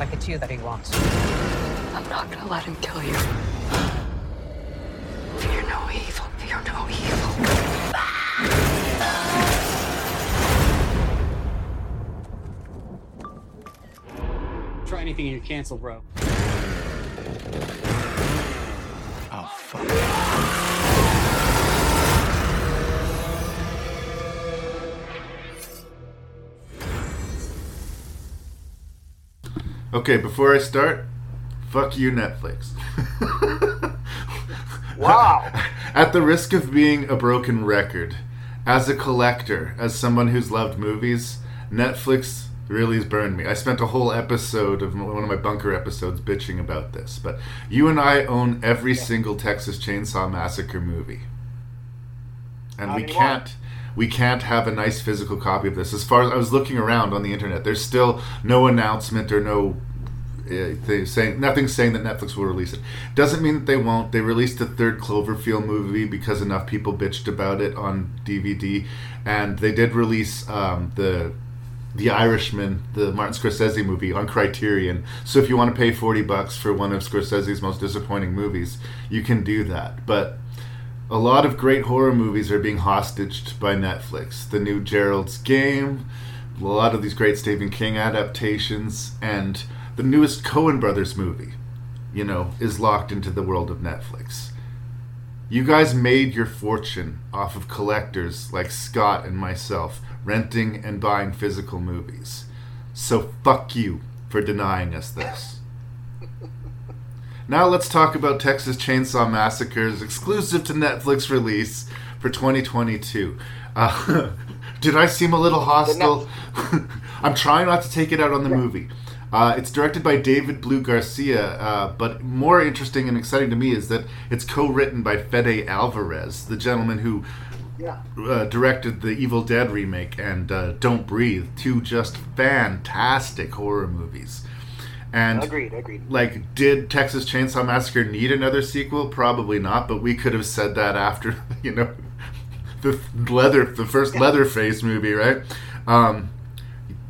Like it's you that he wants. I'm not gonna let him kill you. Fear no evil. Fear no evil. Try anything and you're canceled, bro. Oh, fuck. Okay, before I start, fuck you, Netflix. *laughs* Wow. *laughs* At the risk of being a broken record, as a collector, as someone who's loved movies, Netflix really has burned me. I spent a whole episode of one of my bunker episodes bitching about this, but you and I own every single Texas Chainsaw Massacre movie. And Not we anymore. can't we can't have a nice physical copy of this. As far as I was looking around on the internet, there's still no announcement or no uh, saying nothing saying that Netflix will release it. Doesn't mean that they won't. They released the third Cloverfield movie because enough people bitched about it on DVD, and they did release um, the the Irishman, the Martin Scorsese movie on Criterion. So if you want to pay forty bucks for one of Scorsese's most disappointing movies, you can do that. But a lot of great horror movies are being hostaged by Netflix. The new Gerald's Game, a lot of these great Stephen King adaptations, and the newest Coen Brothers movie, you know, is locked into the world of Netflix. You guys made your fortune off of collectors like Scott and myself renting and buying physical movies. So fuck you for denying us this. Now let's talk about Texas Chainsaw Massacre's exclusive to Netflix release for 2022. Uh, *laughs* did I seem a little hostile? *laughs* I'm trying not to take it out on the movie. Uh, it's directed by David Blue Garcia, uh, but more interesting and exciting to me is that it's co-written by Fede Alvarez, the gentleman who Yeah. uh, directed the Evil Dead remake and uh, Don't Breathe, two just fantastic horror movies. And Agreed, agreed. like, did Texas Chainsaw Massacre need another sequel? Probably not, but we could have said that after, *laughs* you know, *laughs* the leather, the first Leatherface movie, right? Um,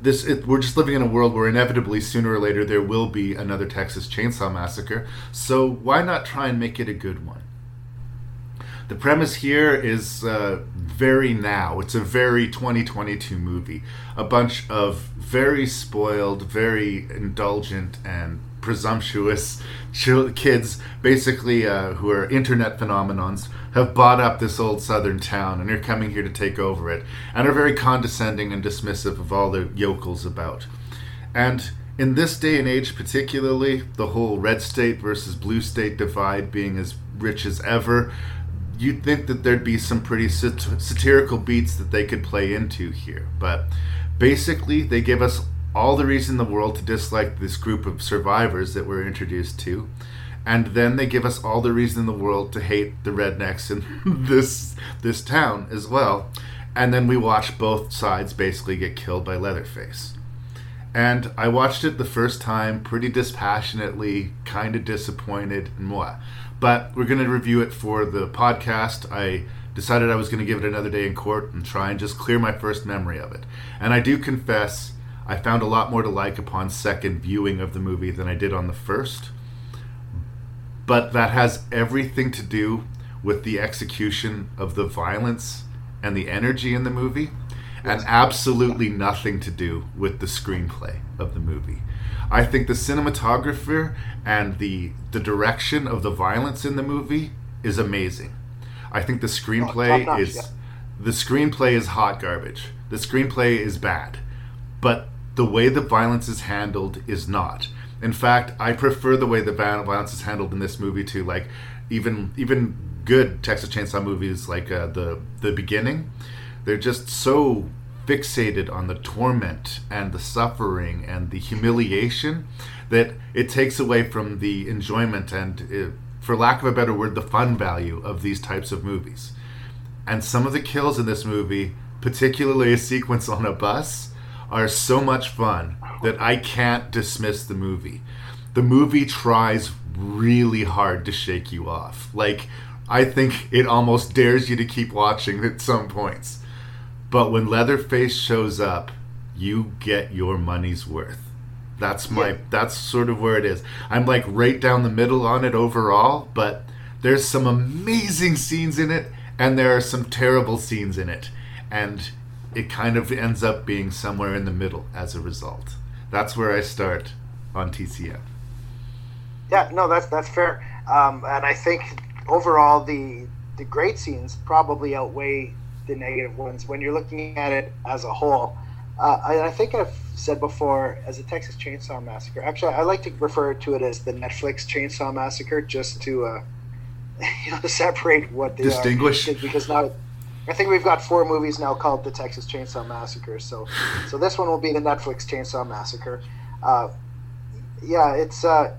this it, we're just living in a world where inevitably sooner or later there will be another Texas Chainsaw Massacre. So why not try and make it a good one? The premise here is uh, very now. It's a very 2022 movie. A bunch of very spoiled, very indulgent, and presumptuous kids, basically uh, who are internet phenomenons, have bought up this old southern town and are coming here to take over it, and are very condescending and dismissive of all the yokels about. And in this day and age, particularly, the whole red state versus blue state divide being as rich as ever, you'd think that there'd be some pretty sat- satirical beats that they could play into here. But basically, they give us all the reason in the world to dislike this group of survivors that we're introduced to. And then they give us all the reason in the world to hate the rednecks in *laughs* this this town as well. And then we watch both sides basically get killed by Leatherface. And I watched it the first time pretty dispassionately, kind of disappointed, and moi. But we're going to review it for the podcast. I decided I was going to give it another day in court and try and just clear my first memory of it. And I do confess, I found a lot more to like upon second viewing of the movie than I did on the first. But that has everything to do with the execution of the violence and the energy in the movie, and absolutely nothing to do with the screenplay of the movie. I think the cinematographer and the the direction of the violence in the movie is amazing. I think the screenplay top-notch, is yeah. the screenplay is hot garbage. The screenplay is bad, but the way the violence is handled is not. In fact, I prefer the way the violence is handled in this movie to like even even good Texas Chainsaw movies like uh, the the beginning. They're just so fixated on the torment and the suffering and the humiliation that it takes away from the enjoyment and, uh, for lack of a better word, the fun value of these types of movies. And some of the kills in this movie, particularly a sequence on a bus, are so much fun that I can't dismiss the movie. The movie tries really hard to shake you off. Like, I think it almost dares you to keep watching at some points. But when Leatherface shows up, you get your money's worth. That's my that's sort of where it is. I'm like right down the middle on it overall, but there's some amazing scenes in it and there are some terrible scenes in it. And it kind of ends up being somewhere in the middle as a result. That's where I start on TCM. Yeah, no, that's that's fair. Um, and I think overall the the great scenes probably outweigh the negative ones when you're looking at it as a whole. Uh, I, I think I've said before, as a Texas Chainsaw Massacre. Actually, I like to refer to it as the Netflix Chainsaw Massacre, just to uh, *laughs* you know separate what they Distinguish. are. Because now, I think we've got four movies now called the Texas Chainsaw Massacre. So, so this one will be the Netflix Chainsaw Massacre. Uh, yeah, it's uh,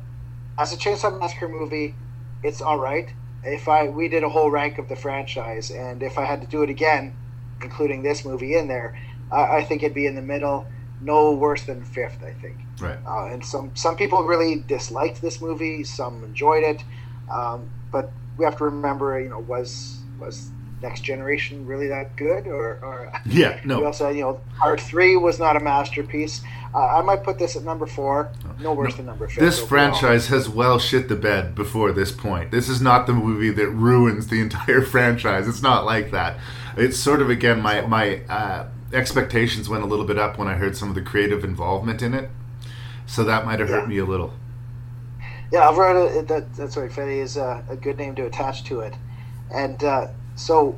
as a Chainsaw Massacre movie, it's all right. If I we did a whole rank of the franchise, and if I had to do it again, including this movie in there, I, I think it'd be in the middle, no worse than fifth. I think. Right. Uh, and some some people really disliked this movie. Some enjoyed it, um, but we have to remember, you know, was was Next Generation really that good? Or, or *laughs* Yeah, no. We also, you know, Part Three was not a masterpiece. Uh, I might put this at number four. No worse than number fifth. This overall. franchise has well shit the bed before this point. This is not the movie that ruins the *laughs* entire franchise. It's not like that. It's sort of again my my uh, expectations went a little bit up when I heard some of the creative involvement in it, so that might have hurt Yeah. me a little. Yeah, I've Alvarado, that, that's right. Fede is a, a good name to attach to it. And uh, so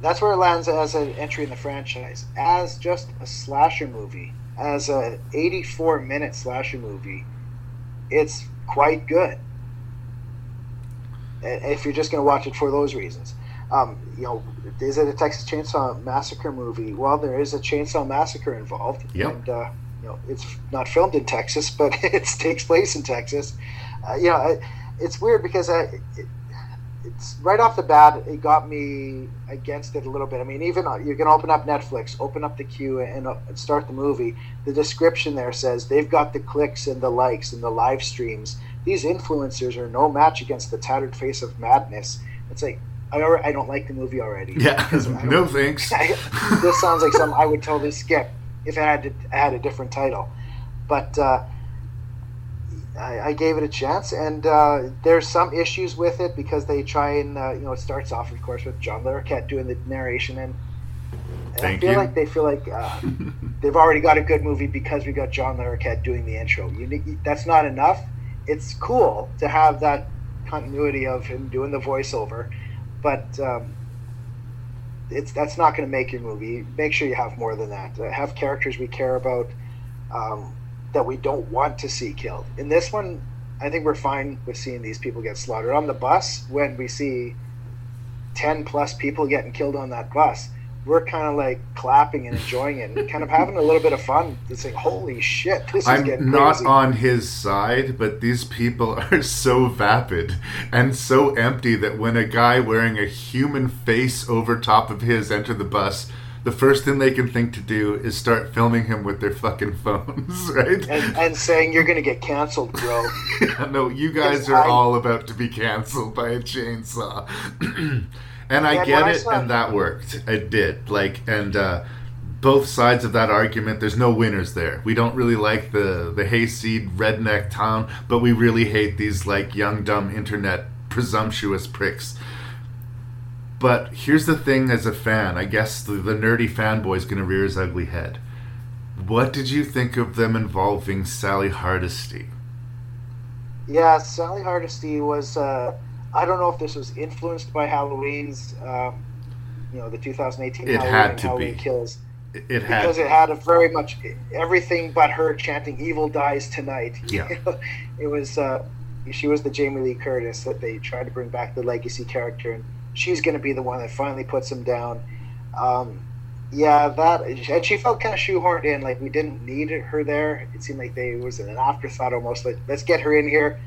that's where it lands as an entry in the franchise. As just a slasher movie, as a 84 minute slasher movie, it's quite good. If you're just going to watch it for those reasons. Um, you know, is it a Texas Chainsaw Massacre movie? Well, there is a Chainsaw Massacre involved. Yep. And, uh, you know, it's not filmed in Texas, *laughs* but it takes place in Texas. Uh, you know, it's weird because I, it, it's right off the bat, it got me against it a little bit. I mean, even uh, you can open up Netflix, open up the queue, and, uh, and start the movie. The description there says they've got the clicks and the likes and the live streams. These influencers are no match against the tattered face of madness. It's like I, alre- I don't like the movie already. Yeah, *laughs* I *laughs* no thanks. *laughs* this sounds like something I would totally skip if it had to, had a different title. But uh, I, I gave it a chance, and uh, there's some issues with it because they try and uh, you know it starts off, of course, with John Larroquette doing the narration, and, and I feel you. like they feel like uh, *laughs* they've already got a good movie because we got John Larroquette doing the intro. You that's not enough. It's cool to have that continuity of him doing the voiceover, but um, it's that's not going to make your movie. Make sure you have more than that. Uh, have characters we care about um, that we don't want to see killed. In this one, I think we're fine with seeing these people get slaughtered on the bus. When we see ten plus people getting killed on that bus, we're kind of like clapping and enjoying it and kind of having a little bit of fun. It's like, holy shit, this is getting I'm not crazy. on his side, but these people *laughs* are so vapid and so empty that when a guy wearing a human face over top of his enter the bus, the first thing they can think to do is start filming him with their fucking *laughs* phones, right? and, and saying you're going to get canceled, bro. *laughs* no, you guys are I- all about to be canceled by a chainsaw. *clears throat* and I get I it, saw- and that worked. It did. Like, and uh, both sides of that argument, there's no winners there. We don't really like the the hayseed redneck town, but we really hate these like young dumb internet presumptuous pricks. But here's the thing: as a fan, I guess the, the nerdy fanboy's gonna rear his ugly head. What did you think of them involving Sally Hardesty? Yeah, Sally Hardesty was. Uh, I don't know if this was influenced by Halloween's, um, you know, the 2018 It Halloween, had to Halloween be. Kills. It, it had because to it had a very much everything but her chanting "Evil dies tonight." *laughs* Yeah. it was. Uh, she was the Jamie Lee Curtis that they tried to bring back the legacy character, and she's going to be the one that finally puts him down. Um, yeah, that and she felt kind of shoehorned in. Like we didn't need her there. It seemed like they it was an afterthought almost. Like let's get her in here.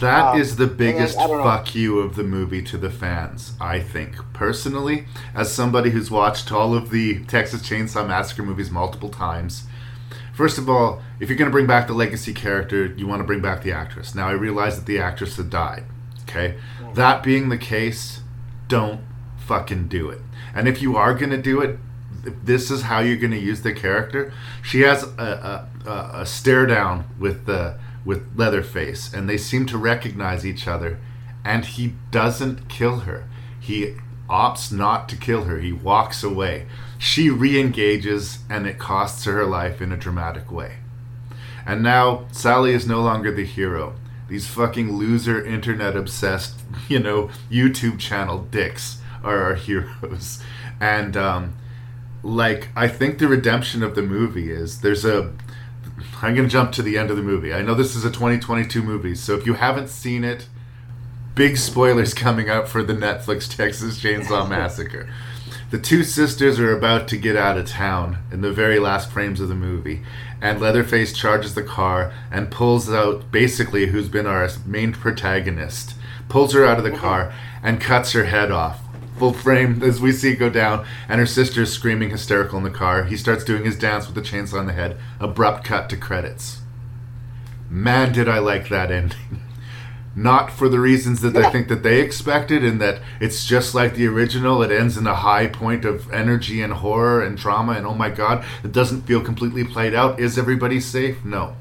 That is Um, the and then, biggest know. fuck you of the movie to the fans, I think. Personally, as somebody who's watched all of the Texas Chainsaw Massacre movies multiple times, first of all, if you're going to bring back the legacy character, you want to bring back the actress. Now, I realize that the actress had died. Okay? That being the case, don't fucking do it. And if you are going to do it, this is how you're going to use the character. She has a, a, a, a stare down with the with Leatherface, and they seem to recognize each other. And he doesn't kill her. He opts not to kill her. He walks away. She re-engages, and it costs her her life in a dramatic way. And now Sally is no longer the hero. These fucking loser internet obsessed, you know, YouTube channel dicks are our *laughs* heroes. And um, like I think the redemption of the movie is there's a I'm going to jump to the end of the movie. I know this is a 2022 movie, so if you haven't seen it, big spoilers coming up for the Netflix *laughs* Texas Chainsaw *laughs* Massacre. The two sisters are about to get out of town in the very last frames of the movie, and Leatherface charges the car and pulls out basically who's been our main protagonist, pulls her out of the car and cuts her head off. Full frame as we see it go down, and her sister's screaming hysterical in the car. He starts doing his dance with the chainsaw on the head. Abrupt cut to credits. Man, did I like that ending. *laughs* not for the reasons that. I think that they expected, and that it's just like the original. It ends in a high point of energy and horror and drama, and oh my god, it doesn't feel completely played out. Is everybody safe? No.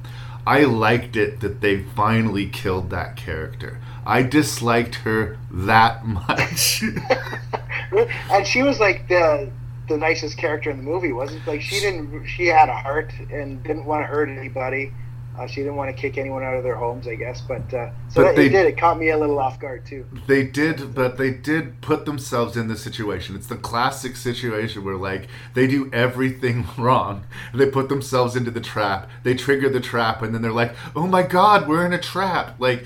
I liked it that they finally killed that character. I disliked her that *laughs* much. *laughs* and she was like the the nicest character in the movie, wasn't like she didn't she had a heart and didn't want to hurt anybody. Uh, she didn't want to kick anyone out of their homes, I guess. But uh, so But that, they- it did. It caught me a little off guard too. They did, but they did put themselves in this situation. It's the classic situation where, like, they do everything *laughs* wrong. They put themselves into the trap. They trigger the trap, and then they're like, "Oh my God, we're in a trap!" Like,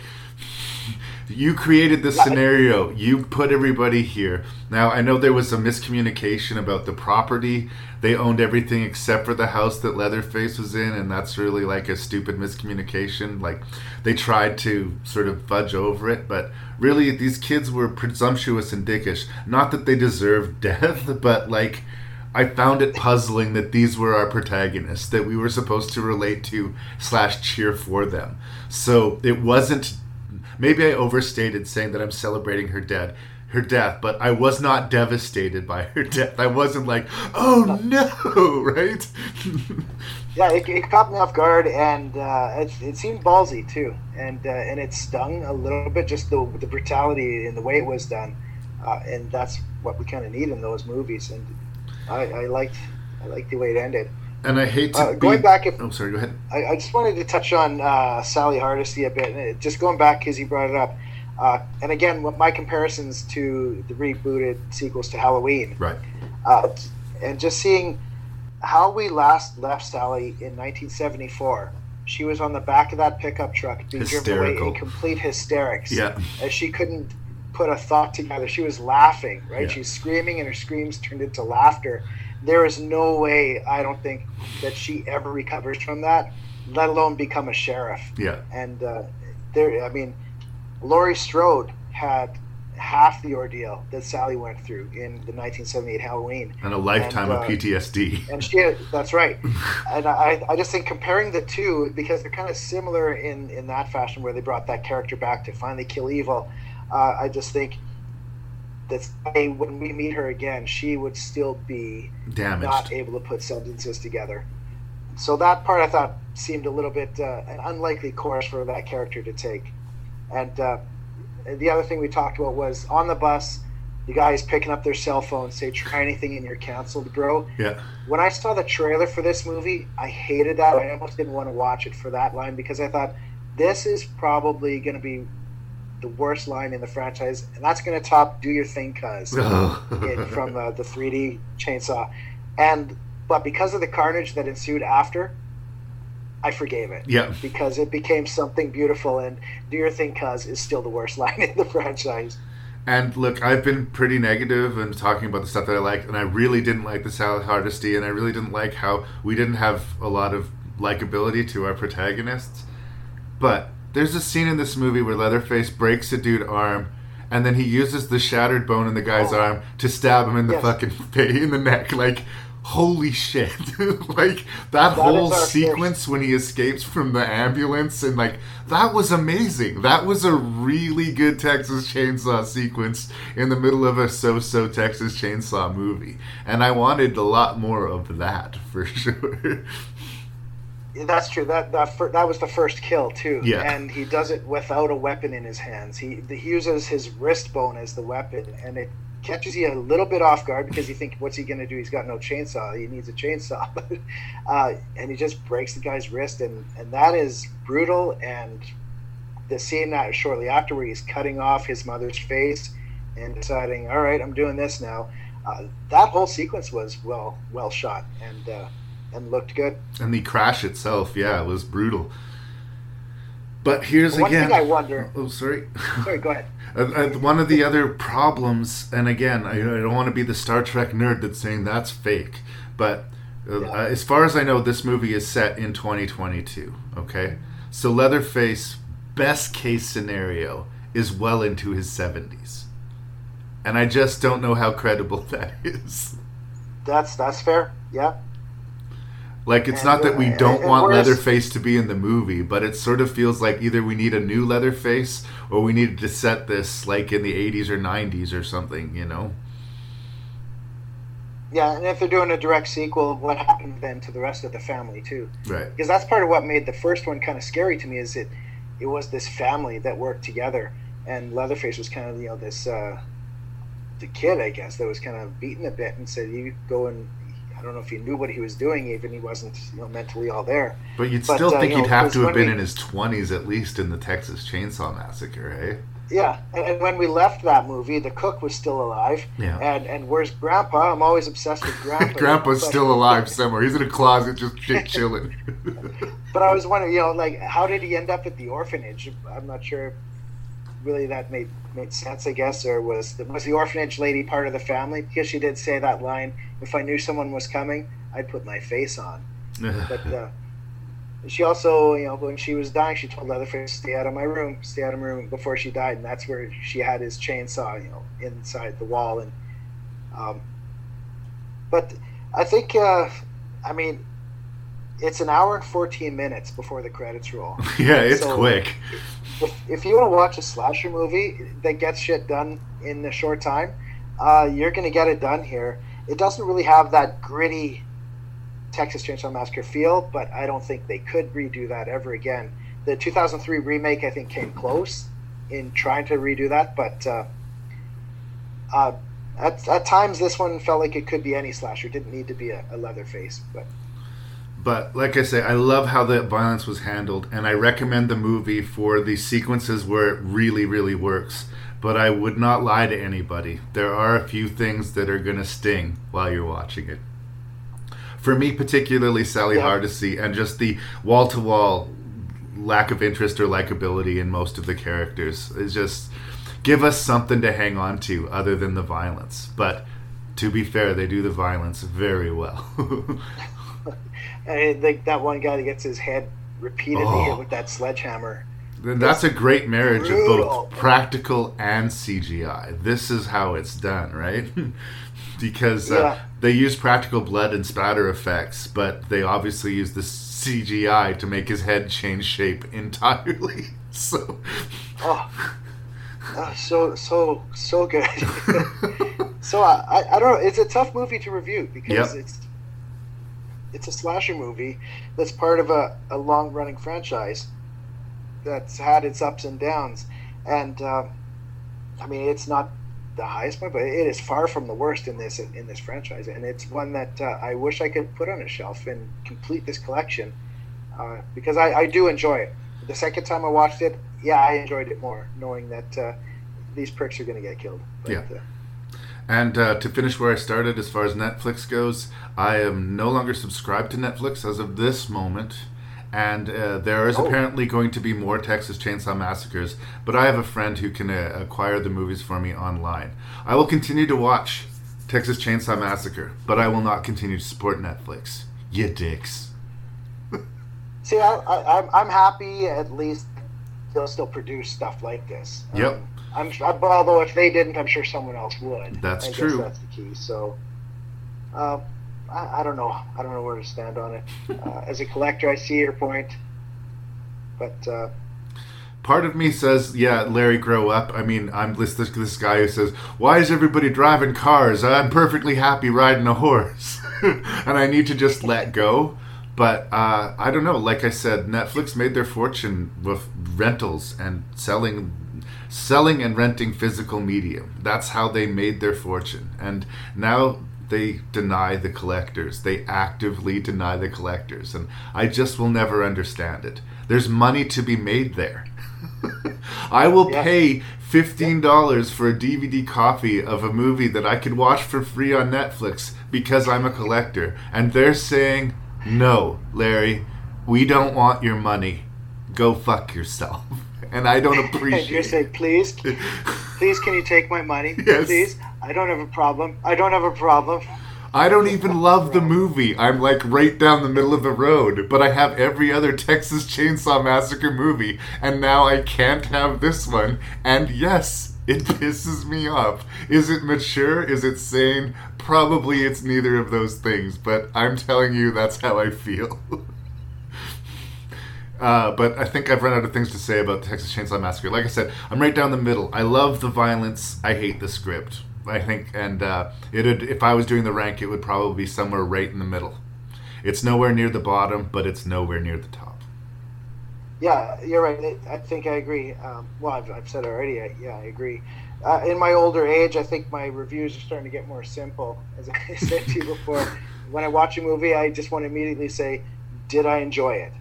you created the scenario. You put everybody here. Now, I know there was a miscommunication about the property. They owned everything except for the house that Leatherface was in, and that's really like a stupid miscommunication. Like, they tried to sort of fudge over it, but really, these kids were presumptuous and dickish. Not that they deserved *laughs* death, but like, I found it puzzling that these were our protagonists that we were supposed to relate to slash cheer for them. So it wasn't. Maybe I overstated saying that I'm celebrating her dead, her death, but I was not devastated by her *laughs* death. I wasn't like, oh no, *laughs* right? Yeah, it, it caught me off guard, and uh, it, it seemed ballsy too, and uh, and it stung a little bit, just the the brutality and the way it was done, uh, and that's what we kind of need in those movies. And I, I liked I liked the way it ended. And I hate to Uh, be- going back, if Oh, sorry. Go ahead. I, I just wanted to touch on uh, Sally Hardesty a bit. Just going back because you brought it up, uh, and again, what my comparisons to the rebooted sequels to Halloween, Right. uh, and just seeing how we last left Sally in 1974. She was on the back of that pickup truck, being driven away in complete hysterics, Yeah. as she couldn't put a thought together. She was laughing, right? Yeah. She's screaming, and her screams turned into laughter. There is no way, I don't think, that she ever recovers from that, let alone become a sheriff. Yeah. And uh, there, I mean, Laurie Strode had half the ordeal that Sally went through in the 1978 Halloween. And a lifetime And, of uh, PTSD. And she, that's right. *laughs* and I, I just think comparing the two because they're kind of similar in in that fashion where they brought that character back to finally kill evil. Uh, I just think that Sally, when we meet her again, she would still be Damaged. not able to put sentences together. So that part I thought seemed a little bit uh, an unlikely course for that character to take. And uh, the other thing we talked about was on the bus, the guys picking up their cell phones, say, "Try anything and you're canceled, bro." Yeah. When I saw the trailer for this movie, I hated that. I almost didn't want to watch it for that line because I thought this is probably going to be the worst line in the franchise, and that's going to top "Do Your Thing, Cuz" *laughs* in- from uh, the 3D chainsaw. And but because of the carnage that ensued after, I forgave it. Yeah. Because it became something beautiful, and "Do Your Thing, Cuz" is still the worst *laughs* line in the franchise. And look, I've been pretty negative and talking about the stuff that I liked, and I really didn't like the Sally Hardesty, and I really didn't like how we didn't have a lot of likability to our protagonists. But there's a scene in this movie where Leatherface breaks a dude's arm, and then he uses the shattered bone in the guy's arm to stab him in the Yes. fucking *laughs* face, in the neck. Like, holy shit! *laughs* like that, That whole sequence when he escapes from the ambulance, and like that was amazing. That was a really good Texas Chainsaw sequence in the middle of a so-so Texas Chainsaw movie, and I wanted a lot more of that for *laughs* sure. That's true. That that fir- that was the first kill too. Yeah. And he does it without a weapon in his hands. He he uses his wrist bone as the weapon, and it catches you a little bit off guard because you think, what's he going to do? He's got no chainsaw. He needs a chainsaw, *laughs* uh, and he just breaks the guy's wrist, and and that is brutal. And the scene that shortly after where he's cutting off his mother's face and deciding, all right, I'm doing this now. uh, that whole sequence was well well shot and uh, and looked good. And the crash itself, yeah, it was brutal. But here's One again. thing I wonder. Oh, sorry. Sorry, go ahead. *laughs* One of the other problems, and again, I, don't want to be the Star Trek nerd that's saying that's fake, but uh, uh, as far as I know, this movie is set in 2022. Okay, so Leatherface, best case scenario, is well into his 70s, and I just don't know how credible *laughs* that is. That's that's fair. Yeah. Like it's And, not that we don't and want Leatherface to be in the movie, but it sort of feels like either we need a new Leatherface or we needed to set this like in the 80s or 90s or something, you know? Yeah, and if they're doing a direct sequel, what happened then to the rest of the family too? Right. Because that's part of what made the first one kind of scary to me. Is it it was this family that worked together, and Leatherface was kind of you know this uh, the kid, I guess, that was kind of beaten a bit and said, "You go and." I don't know if he knew what he was doing, even he wasn't, you know, mentally all there. But you'd But, still uh, think you he'd know, have to have been we- in his 20s at least in the Texas Chainsaw Massacre, eh? Yeah, and, and when we left that movie, the cook was still alive. Yeah. And and where's Grandpa? I'm always obsessed with Grandpa. *laughs* Grandpa's But- still alive somewhere. He's in a closet just *laughs* ch- chilling. But I was wondering, you know, like how did he end up at the orphanage? I'm not sure. Really, that made made sense, I guess, or was the, was the orphanage lady part of the family? Because she did say that line, "If I knew someone was coming, I'd put my face on." *laughs* But uh, she also, you know, when she was dying, she told Leatherface, "Stay out of my room, stay out of my room." Before she died, and that's where she had his chainsaw, you know, inside the wall. And um, but I think, uh, I mean, it's an hour and fourteen minutes before the credits roll. *laughs* yeah, it's So, quick. If, if you want to watch a slasher movie that gets shit done in a short time, uh, you're going to get it done here. It doesn't really have that gritty Texas Chainsaw Massacre feel, but I don't think they could redo that ever again. The 2003 remake, I think, came close in trying to redo that, but uh, uh, at, at times this one felt like it could be any slasher. It didn't need to be a, a Leatherface, but But like I say, I love how the violence was handled, and I recommend the movie for the sequences where it really, really works. But I would not lie to anybody. There are a few things that are going to sting while you're watching it. For me, particularly Sally Yeah. Hardesty, and just the wall to wall lack of interest or likability in most of the characters is just give us something to hang on to other than the violence. But to be fair, they do the violence very well. *laughs* I think that one guy that gets his head repeatedly Oh. hit with that sledgehammer. Then That's a great marriage of both practical and CGI. This is how it's done, right? *laughs* because uh, Yeah. they use practical blood and spatter effects, but they obviously use the CGI to make his head change shape *laughs* entirely. So, Oh, oh, so so so good. *laughs* so I, I I don't know. It's a tough movie to review because Yep. it's it's a slasher movie that's part of a, a long running franchise that's had its ups and downs, and um, I mean it's not the highest point, but it is far from the worst in this in this franchise, and it's one that uh, I wish I could put on a shelf and complete this collection uh, because I, I do enjoy it. The second time I watched it, yeah, I enjoyed it more, knowing that uh, these pricks are going to get killed. But, Yeah. And uh, to finish where I started, as far as Netflix goes, I am no longer subscribed to Netflix as of this moment. And uh, there is Oh. apparently going to be more Texas Chainsaw Massacres, but I have a friend who can uh, acquire the movies for me online. I will continue to watch Texas Chainsaw Massacre, but I will not continue to support Netflix. You dicks. *laughs* see, I, I'm happy at least they'll still produce stuff like this. Yep. Um, I'm I- although if they didn't, I'm sure someone else would. That's I guess true. that's the key. So, uh, I, I don't know. I don't know where to stand on it. *laughs* Uh, as a collector, I see your point, but uh, Part of me says, yeah, Larry, grow up. I mean, I'm this, this, this guy who says, why is everybody driving cars? I'm perfectly happy riding a horse. *laughs* and I need to just let go. But uh, I don't know. Like I said, Netflix made their fortune with rentals and selling, selling and renting physical media. That's how they made their fortune. And now they deny the collectors. They actively deny the collectors, and I just will never understand it. There's money to be made there. *laughs* I will pay fifteen dollars for a DVD copy of a movie that I could watch for free on Netflix because I'm a collector, and they're saying, "No, Larry, we don't want your money. Go fuck yourself." *laughs* And I don't *laughs* appreciate. say, please, please, can you take my money? *laughs* Yes. Please, I don't have a problem. I don't have a problem. I don't even *laughs* love the movie. I'm like right down the middle of the road, but I have every other Texas Chainsaw Massacre movie, and now I can't have this one. And yes, it pisses me off. Is it mature? Is it sane? Probably it's neither of those things, but I'm telling you that's how I feel. Uh, but I think I've run out of things to say about the Texas Chainsaw Massacre. Like I said, I'm right down the middle. I love the violence. I hate the script. I think, and uh, it'd if I was doing the rank, it would probably be somewhere right in the middle. It's nowhere near the bottom, but it's nowhere near the top. Yeah, you're right. I think I agree. Um, well, I've, I've said already. I, yeah, I agree. Uh, in my older age, I think my reviews are starting to get more simple. As I *laughs* said to you before, when I watch a movie, I just want to immediately say, "Did I enjoy it?"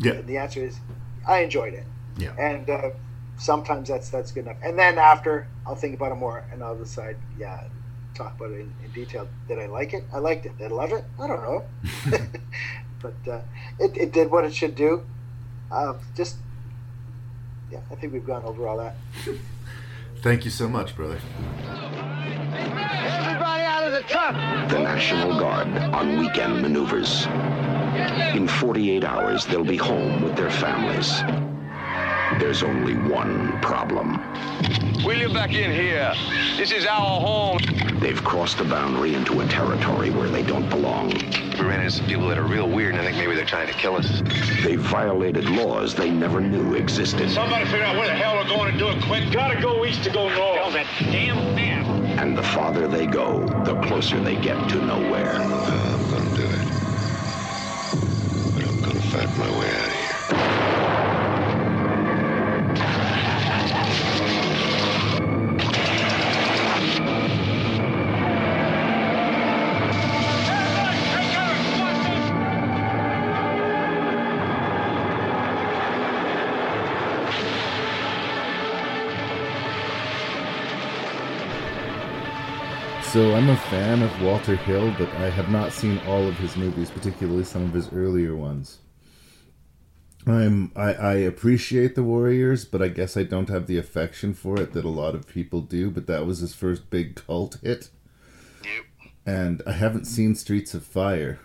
Yeah. And the answer is, I enjoyed it. Yeah. And uh, sometimes that's that's good enough. And then after, I'll think about it more, and I'll decide. Yeah, talk about it in, in detail. Did I like it? I liked it. Did I love it? I don't know. *laughs* but uh, it, it did what it should do. Uh, just yeah, I think we've gone over all that. *laughs* Thank you so much, brother. Everybody out of the truck! The National Guard on weekend maneuvers. In 48 hours, they'll be home with their families. There's only one problem. Wheel you back in here. This is our home. They've crossed the boundary into a territory where they don't belong. We ran into some people that are real weird, and I think maybe they're trying to kill us. They've violated laws they never knew existed. Somebody figure out where the hell we're going and do it quick. Gotta go east to go north. Tell that damn man. And the farther they go, the closer they get to nowhere. I'm gonna do it. But I'm gonna fight my way out of here. So I'm a fan of Walter Hill, but I have not seen all of his movies, particularly some of his earlier ones. I'm I, I appreciate the Warriors, but I guess I don't have the affection for it that a lot of people do. But that was his first big cult hit, and I haven't seen Streets of Fire,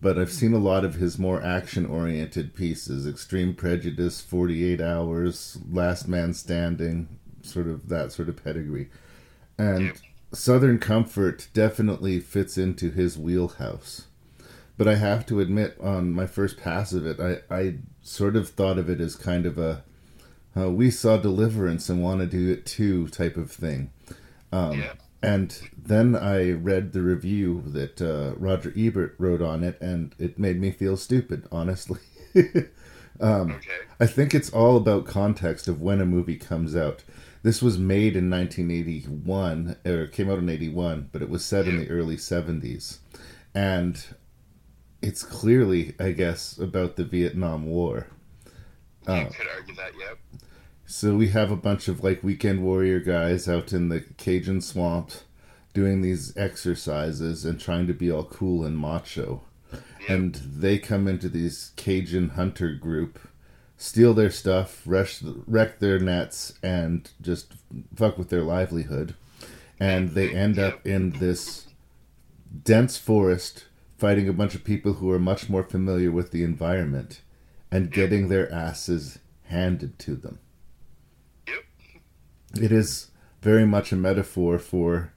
but I've seen a lot of his more action-oriented pieces: Extreme Prejudice, Forty Eight Hours, Last Man Standing, sort of that sort of pedigree, and. Southern Comfort definitely fits into his wheelhouse. But I have to admit, on my first pass of it, I, I sort of thought of it as kind of a uh, we saw Deliverance and want to do it too type of thing. Um, And then I read the review that uh, Roger Ebert wrote on it, and it made me feel stupid, honestly. *laughs* um, I think it's all about context of when a movie comes out. This was made in 1981, or it came out in 81, but it was set in the early 70s. And it's clearly, I guess, about the Vietnam War. Uh, could argue that, yep. so we have a bunch of like weekend warrior guys out in the Cajun swamp doing these exercises and trying to be all cool and macho. And they come into these Cajun hunter group, steal their stuff, rush, wreck their nets, and just fuck with their livelihood. And they end up in this dense forest fighting a bunch of people who are much more familiar with the environment and getting their asses handed to them. It is very much a metaphor for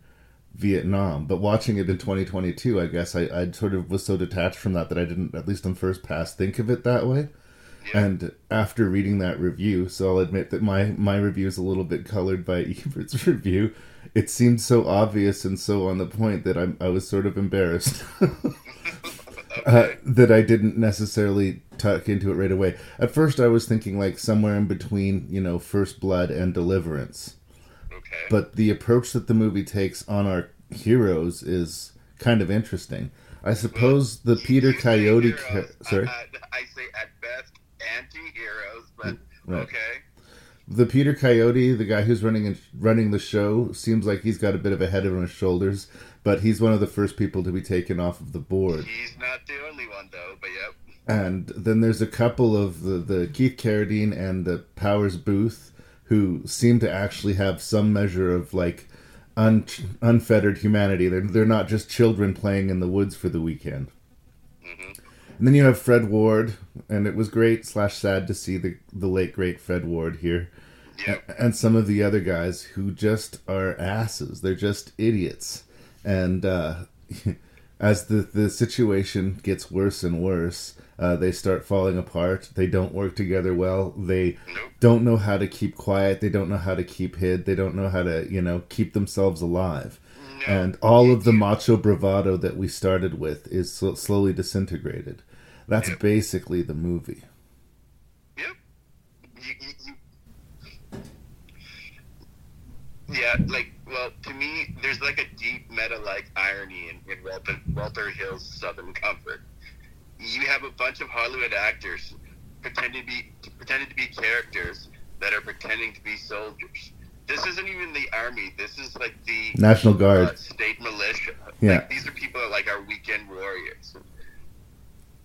Vietnam, but watching it in 2022, I guess I, I sort of was so detached from that that I didn't, at least on first pass, think of it that way. And after reading that review, so I'll admit that my, my review is a little bit colored by *laughs* Ebert's review. It seemed so obvious and so on the point that I'm, I was sort of embarrassed *laughs* uh, that I didn't necessarily tuck into it right away. At first, I was thinking like somewhere in between, you know, First Blood and Deliverance. Okay. But the approach that the movie takes on our heroes is kind of interesting. I suppose the Peter Coyote. Ca- sorry. I say at best anti-heroes, but Right. okay. the Peter Coyote, the guy who's running running the show, seems like he's got a bit of a head on his shoulders, but he's one of the first people to be taken off of the board. He's not the only one though, but yep. And then there's a couple of the, the Keith Carradine and the Powers Boothe who seem to actually have some measure of like un, unfettered humanity. They're they're not just children playing in the woods for the weekend. Mm-hmm. And then you have Fred Ward, and it was great slash sad to see the the late great Fred Ward here, Yep. and some of the other guys who just are asses. They're just idiots, and uh, *laughs* as the the situation gets worse and worse, uh, they start falling apart. They don't work together well. They don't know how to keep quiet. They don't know how to keep hid. They don't know how to you know keep themselves alive. And all of the macho bravado that we started with is sl- slowly disintegrated. That's basically the movie. Yep. Yeah, like well, to me, there's like a deep meta-like irony in, in Walter, Walter Hill's Southern Comfort. You have a bunch of Hollywood actors pretending to be pretending to be characters that are pretending to be soldiers. This isn't even the army. This is like the National Guard. uh, state militia. Yeah. Like, these are people that like our weekend warriors.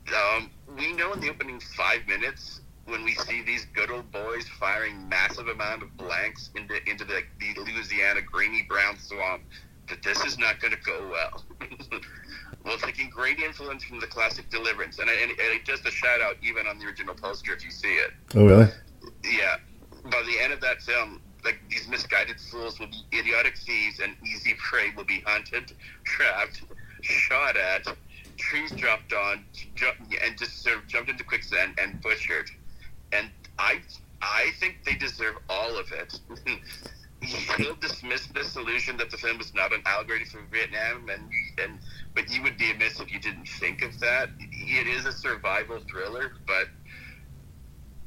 Um, we know in the opening five minutes when we see these good old boys firing massive amount of blanks into into the, the Louisiana grainy brown swamp that this is not going to go well. *laughs* well, taking great influence from the classic Deliverance, and, I, and, and just a shout out even on the original poster if you see it. Oh, really? Yeah. By the end of that film, like these misguided fools will be idiotic thieves, and easy prey will be hunted, trapped, shot at, trees dropped on, and just sort of jumped into quicksand and butchered. And I, I think they deserve all of it. *laughs* He'll dismiss this illusion that the film is not an allegory for Vietnam, and and but you would be amiss if you didn't think of that. It is a survival thriller, but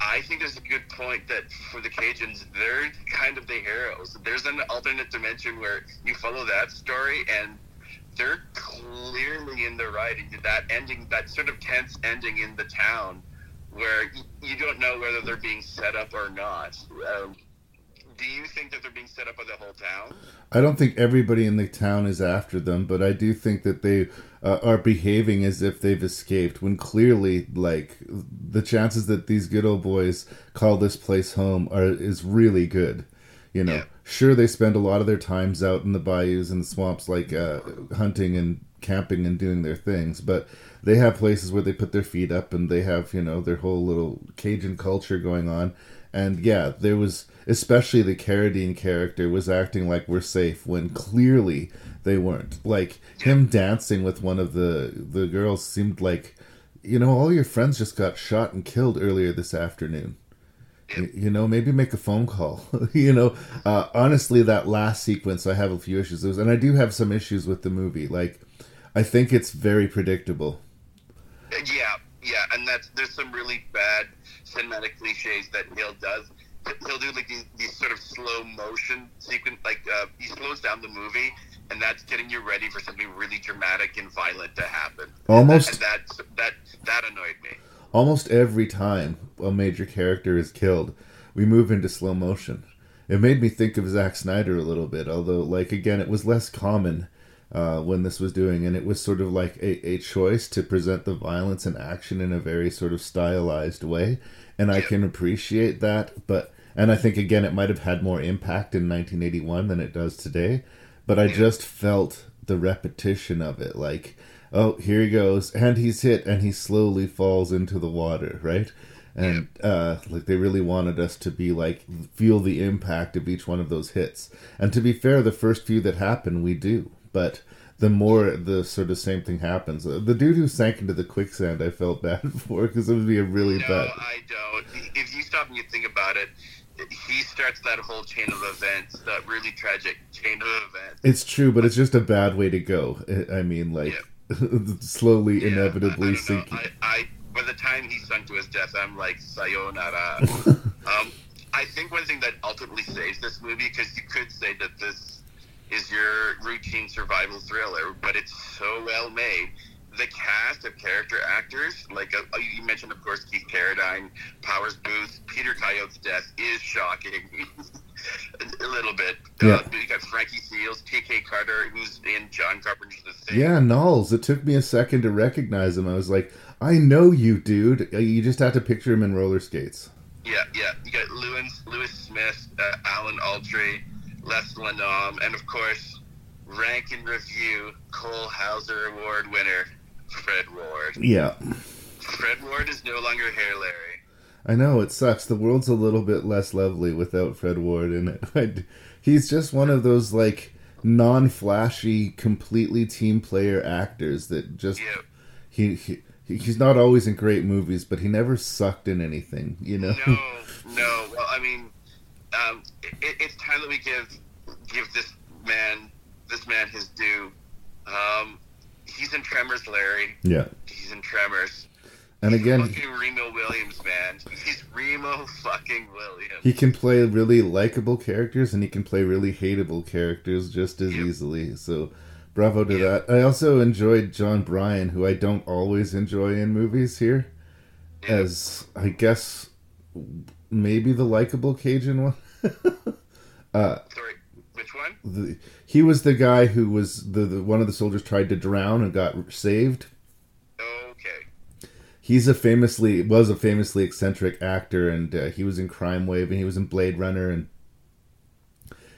I think there's a good point that for the Cajuns, they're kind of the heroes. There's an alternate dimension where you follow that story, and they're clearly in the right. And that ending, that sort of tense ending in the town, where you don't know whether they're being set up or not. Um, do you think that they're being set up by the whole town? I don't think everybody in the town is after them, but I do think that they uh, are behaving as if they've escaped when clearly, like, the chances that these good old boys call this place home are is really good. You know, sure they spend a lot of their times out in the bayous and the swamps, like uh, hunting and camping and doing their things, but they have places where they put their feet up and they have you know their whole little Cajun culture going on. And yeah, there was especially the Carradine character was acting like we're safe when clearly they weren't. Like him dancing with one of the the girls seemed like, you know, all your friends just got shot and killed earlier this afternoon. You know, maybe make a phone call. *laughs* you know, uh, honestly, that last sequence, I have a few issues with, and I do have some issues with the movie. Like, I think it's very predictable. Yeah, yeah, and that's there's some really bad cinematic cliches that Hill does. He'll do like these, these sort of slow motion sequence, like uh, he slows down the movie, and that's getting you ready for something really dramatic and violent to happen. Almost- and that that that annoyed me. Almost every time a major character is killed, we move into slow motion. It made me think of Zack Snyder a little bit, although, like, again, it was less common uh, when this was doing, and it was sort of like a, a choice to present the violence and action in a very sort of stylized way. And I can appreciate that, but, and I think, again, it might have had more impact in 1981 than it does today, but I just felt the repetition of it. Like, oh, here he goes, and he's hit, and he slowly falls into the water, right? And uh, like they really wanted us to be like feel the impact of each one of those hits. And to be fair, the first few that happen, we do. But the more the sort of same thing happens, Uh, the dude who sank into the quicksand, I felt bad *laughs* for because it would be a really bad no, bad. I don't. If you stop and you think about it, he starts that whole chain of events, that really tragic chain of events. It's true, but it's just a bad way to go. I I mean, like *laughs* slowly, inevitably sinking. I, I by the time he sunk to his death, I'm like sayonara. *laughs* um, I think one thing that ultimately saves this movie, because you could say that this is your routine survival thriller, but it's so well made the cast of character actors, like uh, you mentioned, of course, Keith Carradine, Powers Boothe, Peter Coyote's death is shocking. *laughs* a little bit. Yeah. Uh, you got Frankie Seals, T.K. Carter, who's in John Carpenter's The Thing. Yeah, Nauls. It took me a second to recognize him. I was like, I know you, dude. Uh, You just have to picture him in roller skates. Yeah, yeah. You got Lewis, Lewis Smith, uh, Alan Autry, Les Lannom, um, and of course, Rank N Review Cole Hauser Award winner Fred Ward. Yeah. Fred Ward is no longer here, Larry. I know it sucks. The world's a little bit less lovely without Fred Ward in it. *laughs* I- He's just one of those like non-flashy, completely team player actors that just he, he he's not always in great movies, but he never sucked in anything. You know. No, no. Well, I mean, um, it, it's time that we give give this man this man his due. Um, he's in Tremors, Larry. Yeah. He's in Tremors. And again, Fucking Remo Williams, man. He's Remo fucking Williams. he can play really likable characters and he can play really hateable characters just as easily. So, bravo to that. I also enjoyed John Bryan, who I don't always enjoy in movies here, as I guess maybe the likable Cajun one. *laughs* uh, Sorry, which one? the, he was the guy who was the, the one of the soldiers tried to drown and got saved. Okay. He's a famously was a famously eccentric actor, and uh, he was in Crime Wave, and he was in Blade Runner, and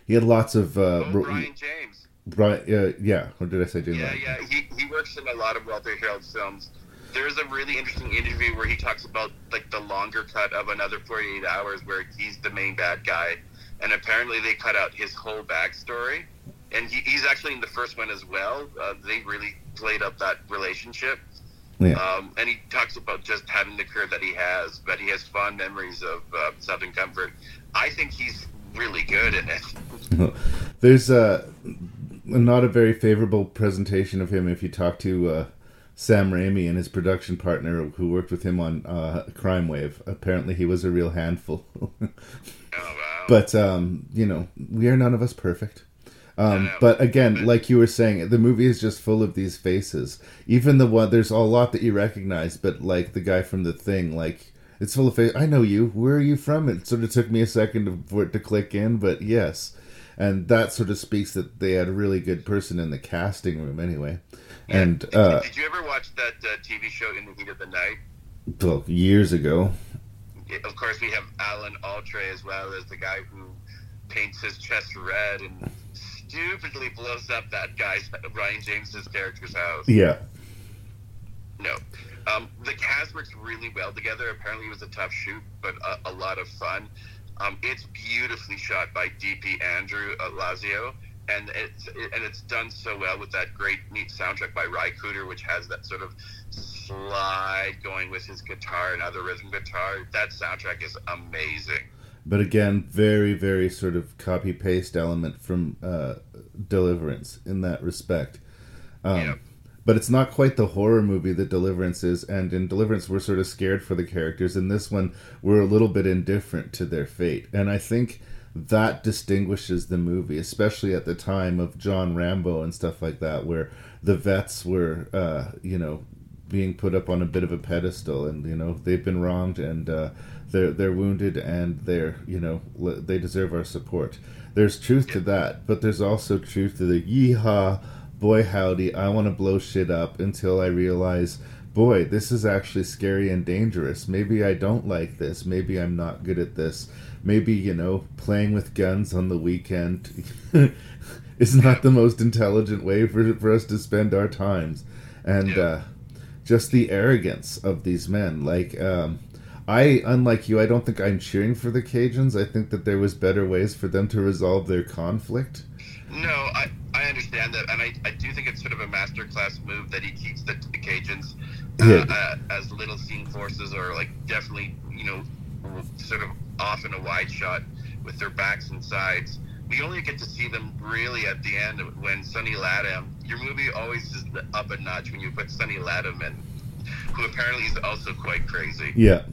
he had lots of. Uh, ro- Brion James. Brion, uh, yeah. Or did I say James? Yeah, yeah. He, he works in a lot of Walter Harold films. There's a really interesting interview where he talks about like the longer cut of another 48 hours where he's the main bad guy, and apparently they cut out his whole backstory. And he, he's actually in the first one as well. Uh, they really played up that relationship. Yeah. Um, and he talks about just having the career that he has, but he has fond memories of uh, Southern Comfort. I think he's really good in it. *laughs* There's a not a very favorable presentation of him if you talk to uh, Sam Raimi and his production partner who worked with him on uh, Crime Wave. Apparently, he was a real handful. *laughs* But um, you know, we are none of us perfect. Um, but again, like you were saying, the movie is just full of these faces. Even the one, there's a lot that you recognize, but like the guy from The Thing, like it's full of faces. I know you. Where are you from? It sort of took me a second for it to click in, but yes, and that sort of speaks that they had a really good person in the casting room, anyway. And uh, Did you ever watch that uh, TV show In the Heat of the Night? well, years ago, Of course, we have Alan Autry as well as the guy who paints his chest red and stupidly blows up that guy's Brion James's character's house. yeah, No. Um, the cast works really well together. Apparently, it was a tough shoot, but a, a lot of fun. Um, it's beautifully shot by DP Andrew Laszlo, and it's and it's done so well with that great, neat soundtrack by Ry Cooder, which has that sort of slide going with his guitar and other rhythm guitar. That soundtrack is amazing. but again, very, very sort of copy paste element from uh, Deliverance in that respect. Um, But it's not quite the horror movie that Deliverance is, and in Deliverance we're sort of scared for the characters. In this one, we're a little bit indifferent to their fate, and I think that distinguishes the movie, especially at the time of John Rambo and stuff like that, where the vets were, uh, you know, being put up on a bit of a pedestal, and you know they've been wronged, and uh, they're they're wounded, and they're you know they deserve our support. There's truth to that, but there's also truth to the yeehaw, boy howdy, I want to blow shit up until I realize, boy, this is actually scary and dangerous. Maybe I don't like this. Maybe I'm not good at this. Maybe you know playing with guns on the weekend *laughs* is not the most intelligent way for for us to spend our times, and. uh just the arrogance of these men. Like, um, I, unlike you, I don't think I'm cheering for the Cajuns. I think that there was better ways for them to resolve their conflict. No, I, I understand that, and I, I do think it's sort of a masterclass move that he keeps the, the Cajuns uh, Yeah. uh, as little seen forces, or like definitely, you know, sort of off in a wide shot with their backs and sides. We only get to see them really at the end when Sonny Landham. Your movie always is up a notch when you put Sonny Landham in, who apparently is also quite crazy. Yeah.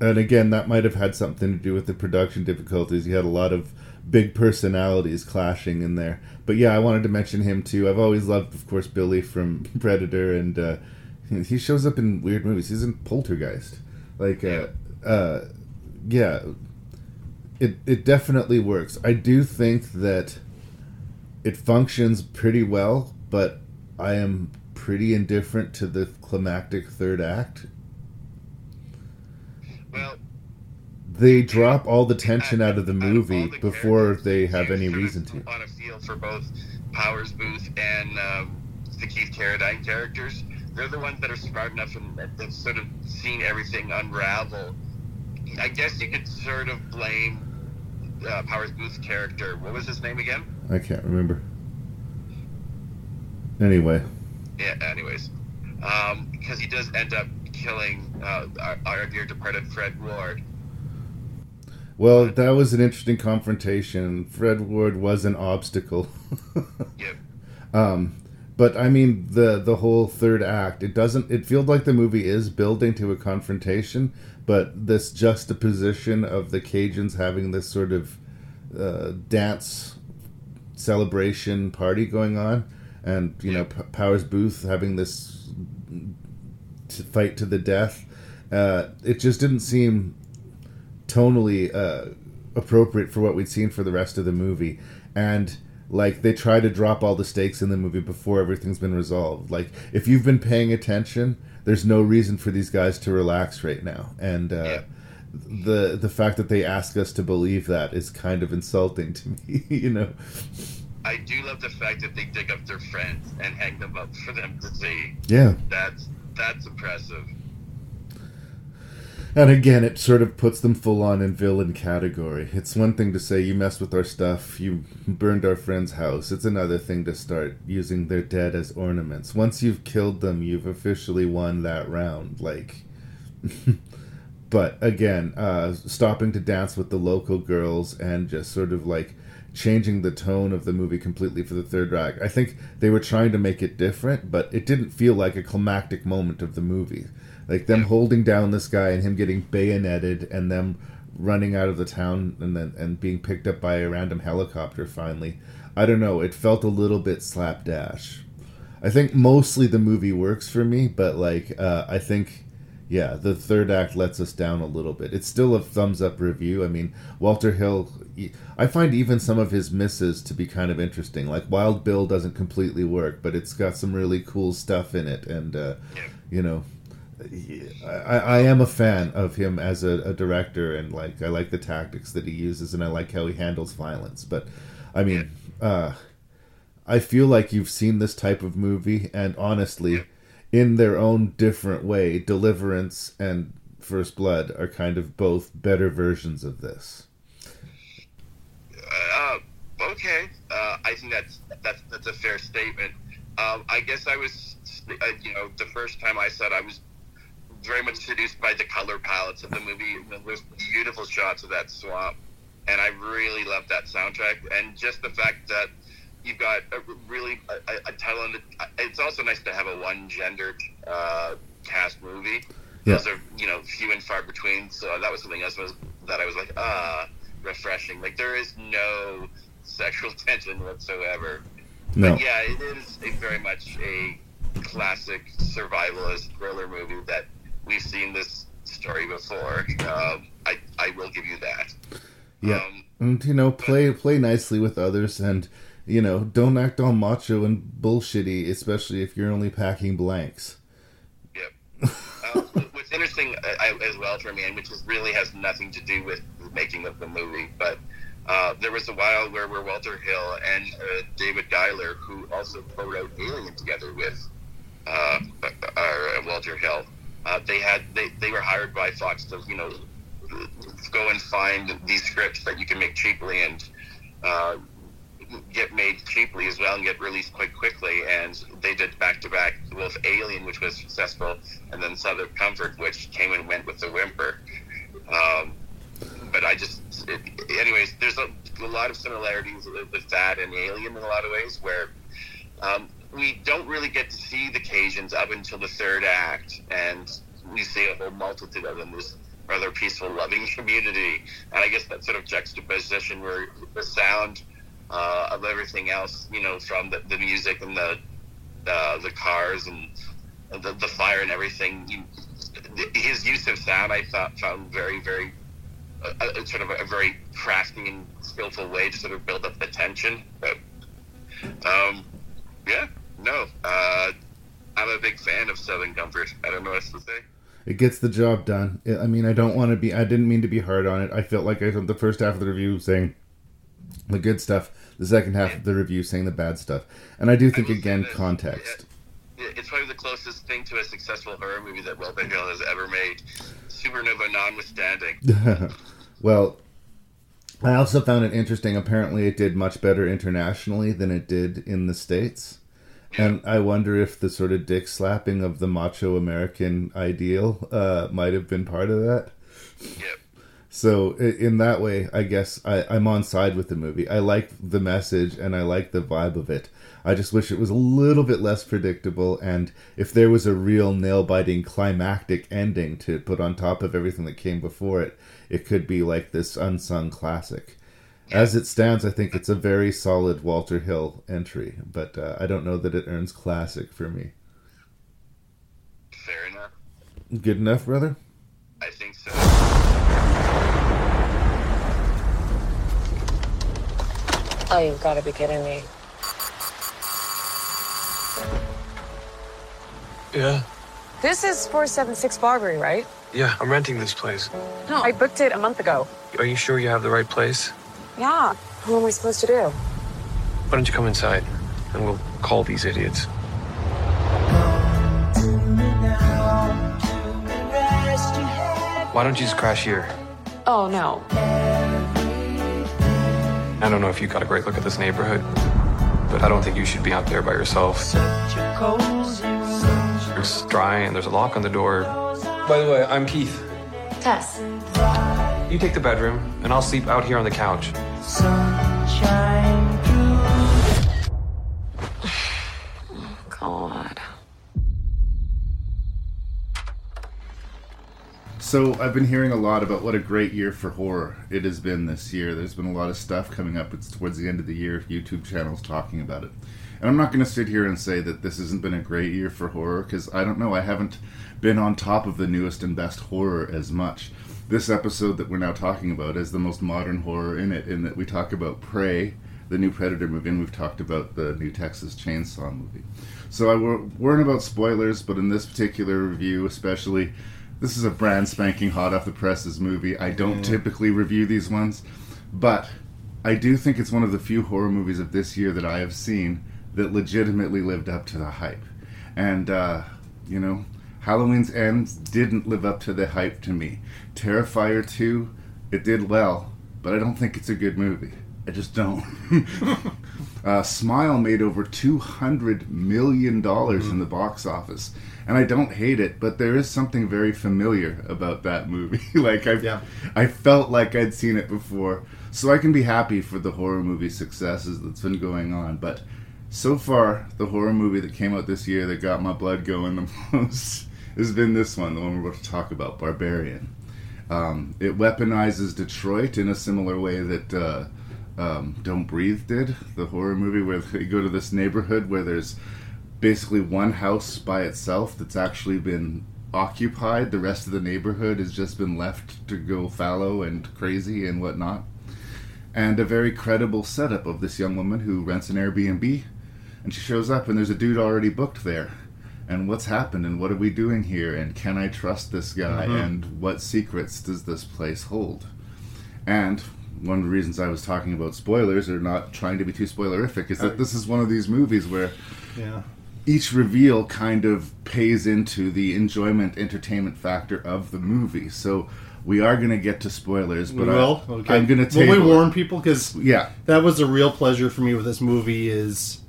And again, that might have had something to do with the production difficulties. You had a lot of big personalities clashing in there. But yeah, I wanted to mention him too. I've always loved, of course, Billy from *laughs* Predator, and uh, he shows up in weird movies. He's in Poltergeist. Like, uh, uh, yeah, it it definitely works. I do think that it functions pretty well, but I am pretty indifferent to the climactic third act. Well, they drop all the tension out of the movie before they have any reason to. On a feel for both Powers Boothe and um, the Keith Carradine characters. They're the ones that are smart enough and have sort of seen everything unravel. I guess you could sort of blame uh, Powers Boothe's character. What was his name again? I can't remember. Anyway. Yeah. Anyways, um, because he does end up killing uh, our, our dear departed Fred Ward. Well, that was an interesting confrontation. Fred Ward was an obstacle. *laughs* yep. Um, but I mean the the whole third act. It doesn't. It feels like the movie is building to a confrontation, but this juxtaposition of the Cajuns having this sort of uh, dance celebration party going on, and you know P- Powers Boothe having this to fight to the death. Uh, it just didn't seem tonally uh, appropriate for what we'd seen for the rest of the movie, and like they try to drop all the stakes in the movie before everything's been resolved. Like if you've been paying attention, there's no reason for these guys to relax right now, and uh, Yeah. the the fact that they ask us to believe that is kind of insulting to me. *laughs* you know. I do love the fact that they dig up their friends and hang them up for them to see. Yeah. That's that's impressive. And again, it sort of puts them full on in villain category. It's one thing to say you messed with our stuff, you burned our friend's house. It's another thing to start using their dead as ornaments. Once you've killed them, you've officially won that round. Like, *laughs* but again, uh, stopping to dance with the local girls and just sort of like changing the tone of the movie completely for the third act. I think they were trying to make it different, but it didn't feel like a climactic moment of the movie. Like them holding down this guy and him getting bayoneted and them running out of the town and then and being picked up by a random helicopter finally. I don't know, it felt a little bit slapdash. I think mostly the movie works for me, but like uh, I think yeah, the third act lets us down a little bit. It's still a thumbs up review. I mean, Walter Hill, I find even some of his misses to be kind of interesting. Like Wild Bill doesn't completely work, but it's got some really cool stuff in it, and uh, you know, I, I am a fan of him as a, a director, and like I like the tactics that he uses, and I like how he handles violence. But I mean, uh, I feel like you've seen this type of movie, and honestly, in their own different way, Deliverance and First Blood are kind of both better versions of this. Uh, okay, uh, I think that's that's that's a fair statement. Um, I guess I was, uh, you know, the first time I said I was very much seduced by the color palettes of the movie. There's beautiful shots of that swamp, and I really love that soundtrack. And just the fact that you've got a really a, a- talented. It's also nice to have a one-gendered uh, cast movie. Yeah. Those are you know few and far between. So that was something else was that I was like ah refreshing. Like there is no sexual *laughs* tension whatsoever. No. But yeah, it is a very much a classic survivalist thriller movie that we've seen this story before. Um, I I will give you that. Yeah, and you know, play play nicely with others, and you know, don't act all macho and bullshitty, especially if you're only packing blanks. Uh, *laughs* what's interesting uh, I, as well for me, and which is really has nothing to do with the making of the movie, but uh, there was a while where, where Walter Hill and uh, David Giler, who also co-wrote Alien together with uh, uh, Walter Hill, uh, they had they, they were hired by Fox to you know go and find these scripts that you can make cheaply and uh, get made cheaply as well and get released quite quickly. And they did back to back with Alien, which was successful, and then Southern Comfort, which came and went with the whimper. Um, but I just, it, anyways, there's a, a lot of similarities with with that and Alien in a lot of ways, where um, we don't really get to see the Cajuns up until the third act, and we see a whole multitude of them. This rather peaceful, loving *laughs* community. And I guess that sort of juxtaposition where the sound uh, of everything else, you know, from the, the music and the uh, the cars and the, the fire and everything, you, his use of sound I thought found very, very sort of a, very crafty and skillful way to sort of build up the tension. But um, yeah, no, uh, I'm a big fan of Southern Comfort. I don't know what else to say. It gets the job done. I mean, I don't want to be. I didn't mean to be hard on it. I felt like I spent the first half of the review saying the good stuff, the second half of the review saying the bad stuff, and I do think again context. It's probably the closest thing to a successful horror movie that Will Hill has ever made. Supernova notwithstanding. *laughs* well, I also found it interesting. Apparently, it did much better internationally than it did in the states. And I wonder if the sort of dick slapping of the macho American ideal uh, might have been part of that. Yep. So in that way, I guess I, I'm on side with the movie. I like the message and I like the vibe of it. I just wish it was a little bit less predictable, and if there was a real nail biting climactic ending to put on top of everything that came before it, it could be like this unsung classic. As it stands, I think it's a very solid Walter Hill entry, but uh, I don't know that it earns classic for me. Fair enough. Good enough, brother? I think so. Oh, you've got to be kidding me. Yeah. This is 476 Barbary, right? Yeah, I'm renting this place. No, I booked it a month ago. Are you sure you have the right place? Yeah. What am I supposed to do? Why don't you come inside and we'll call these idiots? Why don't you just crash here? Oh, no. I don't know if you got a great look at this neighborhood, but I don't think you should be out there by yourself. It's dry and there's a lock on the door. By the way, I'm Keith. Tess. You take the bedroom, and I'll sleep out here on the couch. *sighs* God. So I've been hearing a lot about what a great year for horror it has been this year. There's been a lot of stuff coming up. It's towards the end of the year. YouTube channels talking about it. And I'm not going to sit here and say that this hasn't been a great year for horror because I don't know. I haven't been on top of the newest and best horror as much. This episode that we're now talking about is the most modern horror in it, in that we talk about Prey, the new Predator movie, and we've talked about the new Texas Chainsaw movie. So I weren't about spoilers, but in this particular review, especially, this is a brand spanking hot off the presses movie. I don't typically review these ones, but I do think it's one of the few horror movies of this year that I have seen that legitimately lived up to the hype. And, uh, you know, Halloween's Ends didn't live up to the hype to me. Terrifier 2, it did well, but I don't think it's a good movie. I just don't. *laughs* uh, Smile made over $200 million mm-hmm. in the box office. And I don't hate it, but there is something very familiar about that movie. *laughs* like, i yeah. I felt like I'd seen it before. So I can be happy for the horror movie successes that's been going on. But so far, the horror movie that came out this year that got my blood going the *laughs* most has been this one, the one we're about to talk about, Barbarian. Um, it weaponizes Detroit in a similar way that uh, um, Don't Breathe did, the horror movie where they go to this neighborhood where there's basically one house by itself that's actually been occupied. The rest of the neighborhood has just been left to go fallow and crazy and whatnot. And a very credible setup of this young woman who rents an Airbnb and she shows up, and there's a dude already booked there. And what's happened, and what are we doing here, and can I trust this guy, mm-hmm. and what secrets does this place hold? And one of the reasons I was talking about spoilers, or not trying to be too spoilerific, is that this is one of these movies where yeah. each reveal kind of pays into the enjoyment, entertainment factor of the movie. So we are going to get to spoilers, but we. I, okay. I'm going to. Take. Will we warn people? Because yeah, that was a real pleasure for me with this movie. Is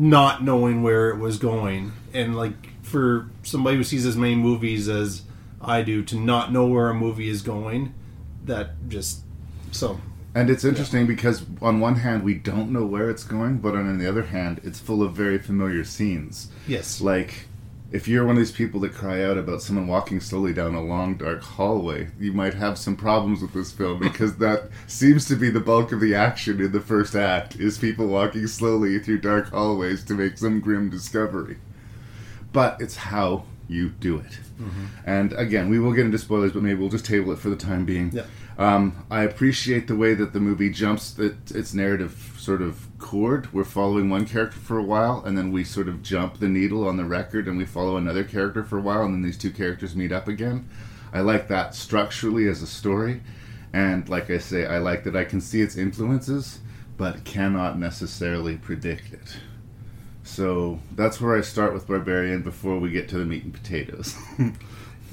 not knowing where it was going. And like for somebody who sees as many movies as I do to not know where a movie is going that just so. And it's interesting yeah. because on one hand we don't know where it's going but on the other hand it's full of very familiar scenes. Yes. Like if you're one of these people that cry out about someone walking slowly down a long dark hallway, you might have some problems with this film because that seems to be the bulk of the action in the first act is people walking slowly through dark hallways to make some grim discovery. But it's how you do it. Mhm. And again, we will get into spoilers, but maybe we'll just table it for the time being. Yeah. Um, I appreciate the way that the movie jumps it, its narrative sort of chord. We're following one character for a while, and then we sort of jump the needle on the record, and we follow another character for a while, and then these two characters meet up again. I like that structurally as a story, and like I say, I like that I can see its influences, but cannot necessarily predict it. So that's where I start with Barbarian before we get to the meat and potatoes. *laughs*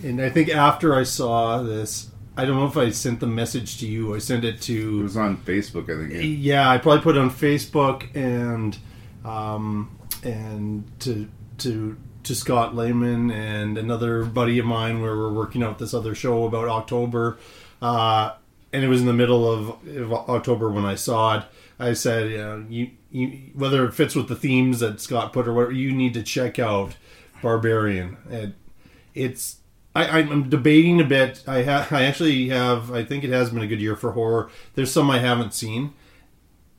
And I think after I saw this, I don't know if I sent the message to you. I sent it to. It was on Facebook, I think. Yeah, I probably put it on Facebook and um, and to to to Scott Lehman and another buddy of mine where we're working out this other show about October. Uh, and it was in the middle of, of October when I saw it. I said, you know, you, you whether it fits with the themes that Scott put or whatever, you need to check out Barbarian. And it's I, I'm debating a bit. I ha- I actually have. I think it has been a good year for horror. There's some I haven't seen,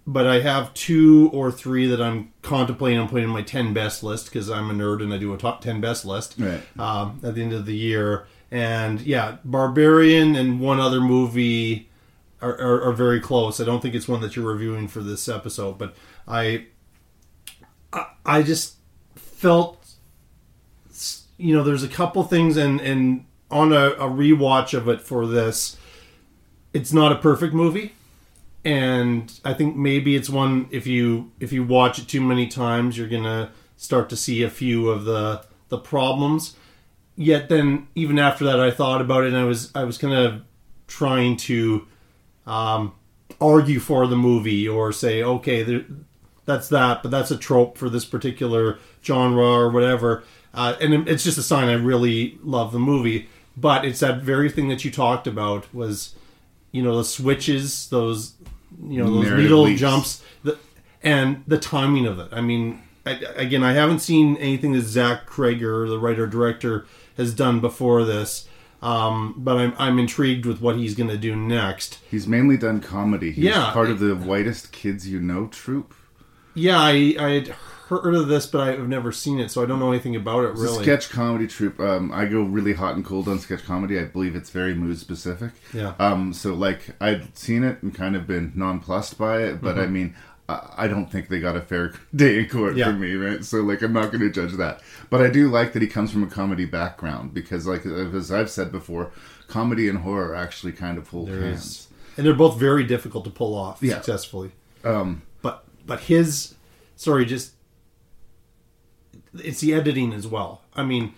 but I have two or three that I'm contemplating on putting in my ten best list because I'm a nerd and I do a top ten best list Right. um, at the end of the year. And yeah, Barbarian and one other movie are, are, are very close. I don't think it's one that you're reviewing for this episode, but I I, I just felt you know there's a couple things and and on a, a rewatch of it for this it's not a perfect movie. And i think maybe it's one if you if you watch it too many times you're gonna start to see a few of the the problems. Yet then even after that i thought about it and i was i was kind of trying to um, argue for the movie or say okay there, that's that but that's a trope for this particular genre or whatever uh, and it's just a sign i really love the movie but it's that very thing that you talked about was you know the switches those you know those Narrative needle leaps. jumps the, and the timing of it i mean I, again i haven't seen anything that Zach Cregger the writer director has done before this um, but I'm, I'm intrigued with what he's going to do next He's mainly done comedy. He's Yeah. part of the Whitest Kids U' Know troupe. yeah i i had heard of this but i've never seen it so i don't know anything about it really sketch comedy troupe. Um, I go really hot and cold on sketch comedy. I believe it's very mood specific. Yeah. Um, so like I'd seen it and kind of been nonplussed by it, but I Mhm. mean, I, I don't think they got a fair *laughs* day in court Yeah. for me, right? So like I'm not going to judge that. But I do like that he comes from a comedy background because, like as I've said before, comedy and horror actually kind of hold There hands. is- and they're both very difficult to pull off Yeah. successfully. Um, but but his sorry, just it's the editing as well. I mean,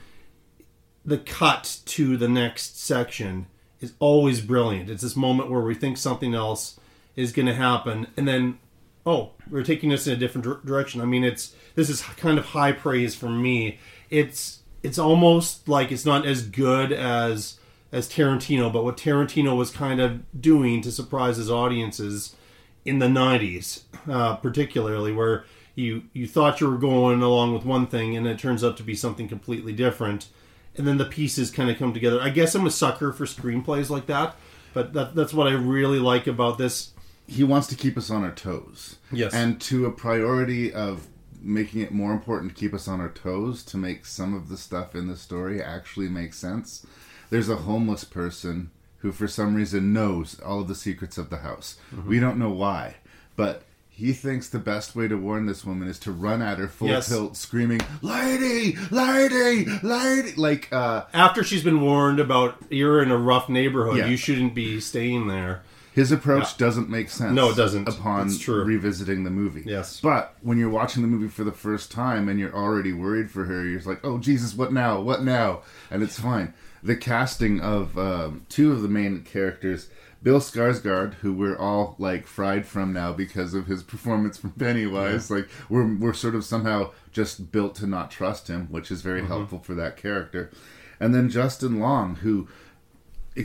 the cut to the next section is always brilliant. It's this moment where we think something else is going to happen, and then oh, we're taking this in a different dir- direction. I mean, it's this is kind of high praise for me. It's it's almost like it's not as good as as Tarantino, but what Tarantino was kind of doing to surprise his audiences in the 90s uh, particularly where you you thought you were going along with one thing and it turns out to be something completely different and then the pieces kind of come together i guess i'm a sucker for screenplays like that but that, that's what i really like about this he wants to keep us on our toes. Yes. And to a priority of making it more important to keep us on our toes to make some of the stuff in the story actually make sense. There's a homeless person who for some reason knows all of the secrets of the house. Mhm. We don't know why, but he thinks the best way to warn this woman is to run at her full Yes. tilt screaming, "Lady, lady, lady!" like uh after she's been warned about you're in a rough neighborhood Yeah. you shouldn't be staying there His approach Yeah. doesn't make sense. No, it doesn't. Upon revisiting the movie. Yes. But when you're watching the movie for the first time and you're already worried for her, you're like, oh, Jesus, what now? What now? And it's fine. The casting of um, two of the main characters, Bill Skarsgård, who we're all like fried from now because of his performance from Pennywise, like we're we're sort of somehow just built to not trust him, which is very Mhm. helpful for that character. And then Justin Long, who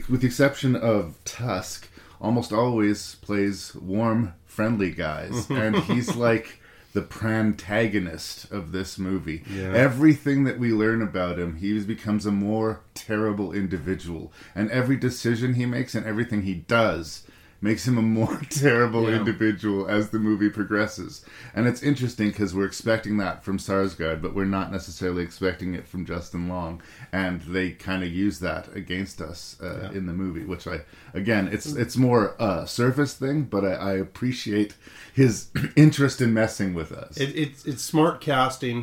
with the exception of Tusk, almost always plays warm, friendly guys, *laughs* and he's like the protagonist of this movie. Yeah. Everything that we learn about him, he becomes a more terrible individual, and every decision he makes and everything he does makes him a more *laughs* terrible Yeah. individual as the movie progresses. And it's interesting because we're expecting that from Sarsgaard, but we're not necessarily expecting it from Justin Long, and they kind of use that against us uh, Yeah. in the movie, which I again, it's it's more a surface thing, but I, I appreciate his *clears throat* interest in messing with us. It, it's it's smart casting,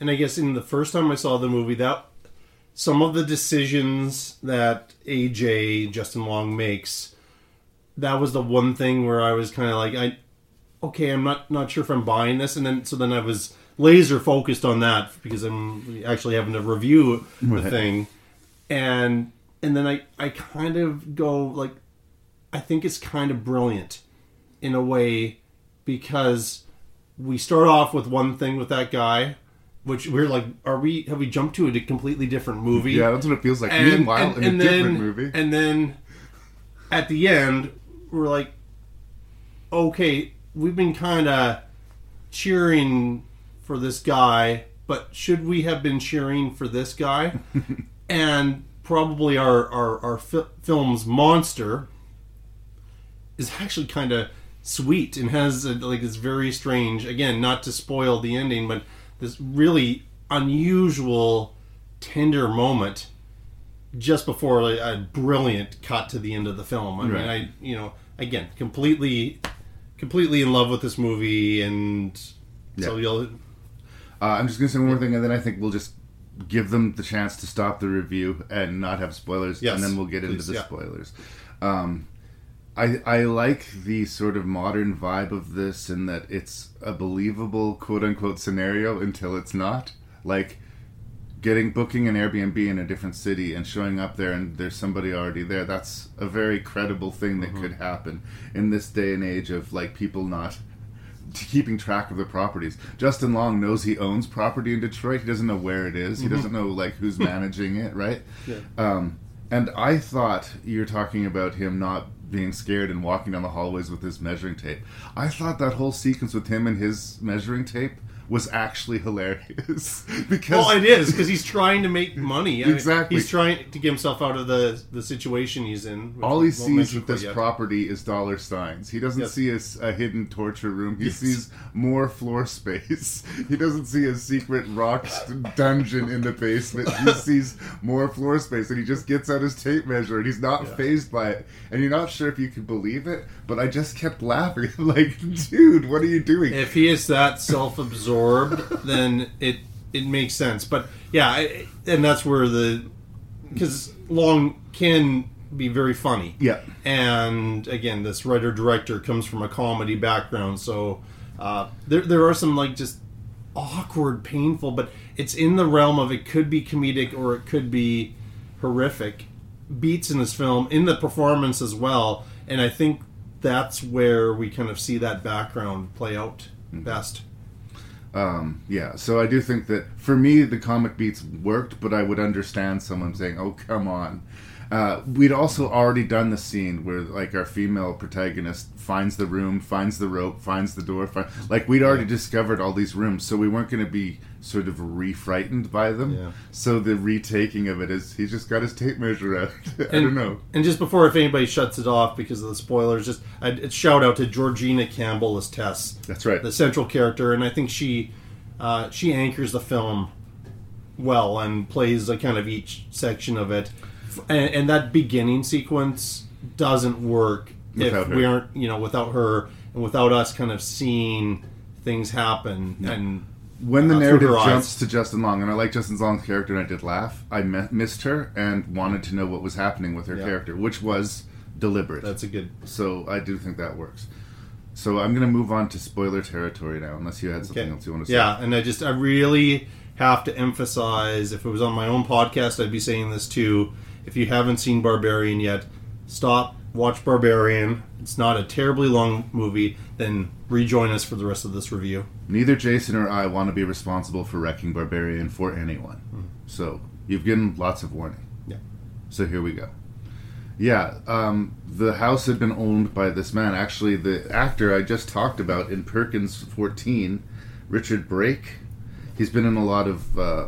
and I guess in the first time I saw the movie, that some of the decisions that AJ Justin Long makes, that was the one thing where I was kind of like, I okay, I'm not not sure if I'm buying this, and then so then I was laser focused on that because I'm actually having to review the thing, and and then I I kind of go like, I think it's kind of brilliant in a way because we start off with one thing with that guy, which we're like, are we have we jumped to a completely different movie? Yeah, that's what it feels like. Meanwhile, in a then, different movie. and then at the end, we're like, okay, we've been kind of cheering for this guy, but should we have been cheering for this guy? *laughs* and probably our our, our fi- film's monster is actually kind of sweet and has a, like this very strange again not to spoil the ending but this really unusual tender moment just before like, a brilliant cut to the end of the film i mean Right. i you know again completely completely in love with this movie and so Yeah. you'll Uh, I'm just gonna say one more thing, and then I think we'll just give them the chance to stop the review and not have spoilers, Yes, and then we'll get into the yeah. spoilers. Um, I I like the sort of modern vibe of this, in that it's a believable quote unquote scenario until it's not. Like getting booking an Airbnb in a different city and showing up there and there's somebody already there. That's a very credible thing that could happen in this day and age of like people not *laughs* keeping track of the properties. Justin Long knows he owns property in Detroit. He doesn't know where it is. He Mhm. doesn't know like who's *laughs* managing it, right? Yeah. Um, and I thought you're talking about him not being scared and walking down the hallways with his measuring tape. I thought that whole sequence with him and his measuring tape was actually hilarious *laughs* because well, it is because he's trying to make money. I mean, Exactly. he's trying to get himself out of the the situation he's in. All he sees with this yet. property is dollar signs. He doesn't Yes. see a hidden torture room. He Yes. sees more floor space. *laughs* He doesn't see a secret rock dungeon in the basement. He *laughs* sees more floor space, and he just gets out his tape measure, and he's not Yeah. phased by it. And you're not sure if you can believe it, but I just kept laughing. like, dude, what are you doing? If he is that self-absorbed, then it it makes sense. But yeah, I- and that's where the because Long can be very funny. Yeah. and again, this writer director comes from a comedy background, so uh, there there are some like just awkward, painful, but it's in the realm of it could be comedic or it could be horrific beats in this film in the performance as well, and I think that's where we kind of see that background play out best. Um, yeah, so I do think that for me the comic beats worked, but I would understand someone saying, "Oh, come on." Uh, we'd also already done the scene where like our female protagonist finds the room, finds the rope, finds the door. Find, like we'd already discovered all these rooms, so we weren't going to be sort of re-frightened by them. Yeah. So the retaking of it is he's just got his tape measure out. *laughs* I and, don't know. And just before, if anybody shuts it off because of the spoilers, just a shout out to Georgina Campbell as Tess. That's right. the central character, and I think she uh, she anchors the film well and plays a kind of each section of it. And, and that beginning sequence doesn't work Without if her. we aren't, you know, without her and without us kind of seeing things happen and when the uh, narrative jumps to Justin Long, and I like Justin Long's character, and I did laugh. I me- missed her and wanted to know what was happening with her Yeah. character, which was deliberate. That's a good. So I do think that works. So I'm going to move on to spoiler territory now, unless you had something Okay. else you want to say. Yeah, and I just I really have to emphasize if it was on my own podcast, I'd be saying this too. If you haven't seen Barbarian yet, stop, watch Barbarian. It's not a terribly long movie. Then rejoin us for the rest of this review. Neither Jason or I want to be responsible for wrecking Barbarian for anyone. So you've given lots of warning. Yeah. So here we go. Yeah, um, the house had been owned by this man. Actually, the actor I just talked about in Perkins 14 Richard Brake. He's been in a lot of uh,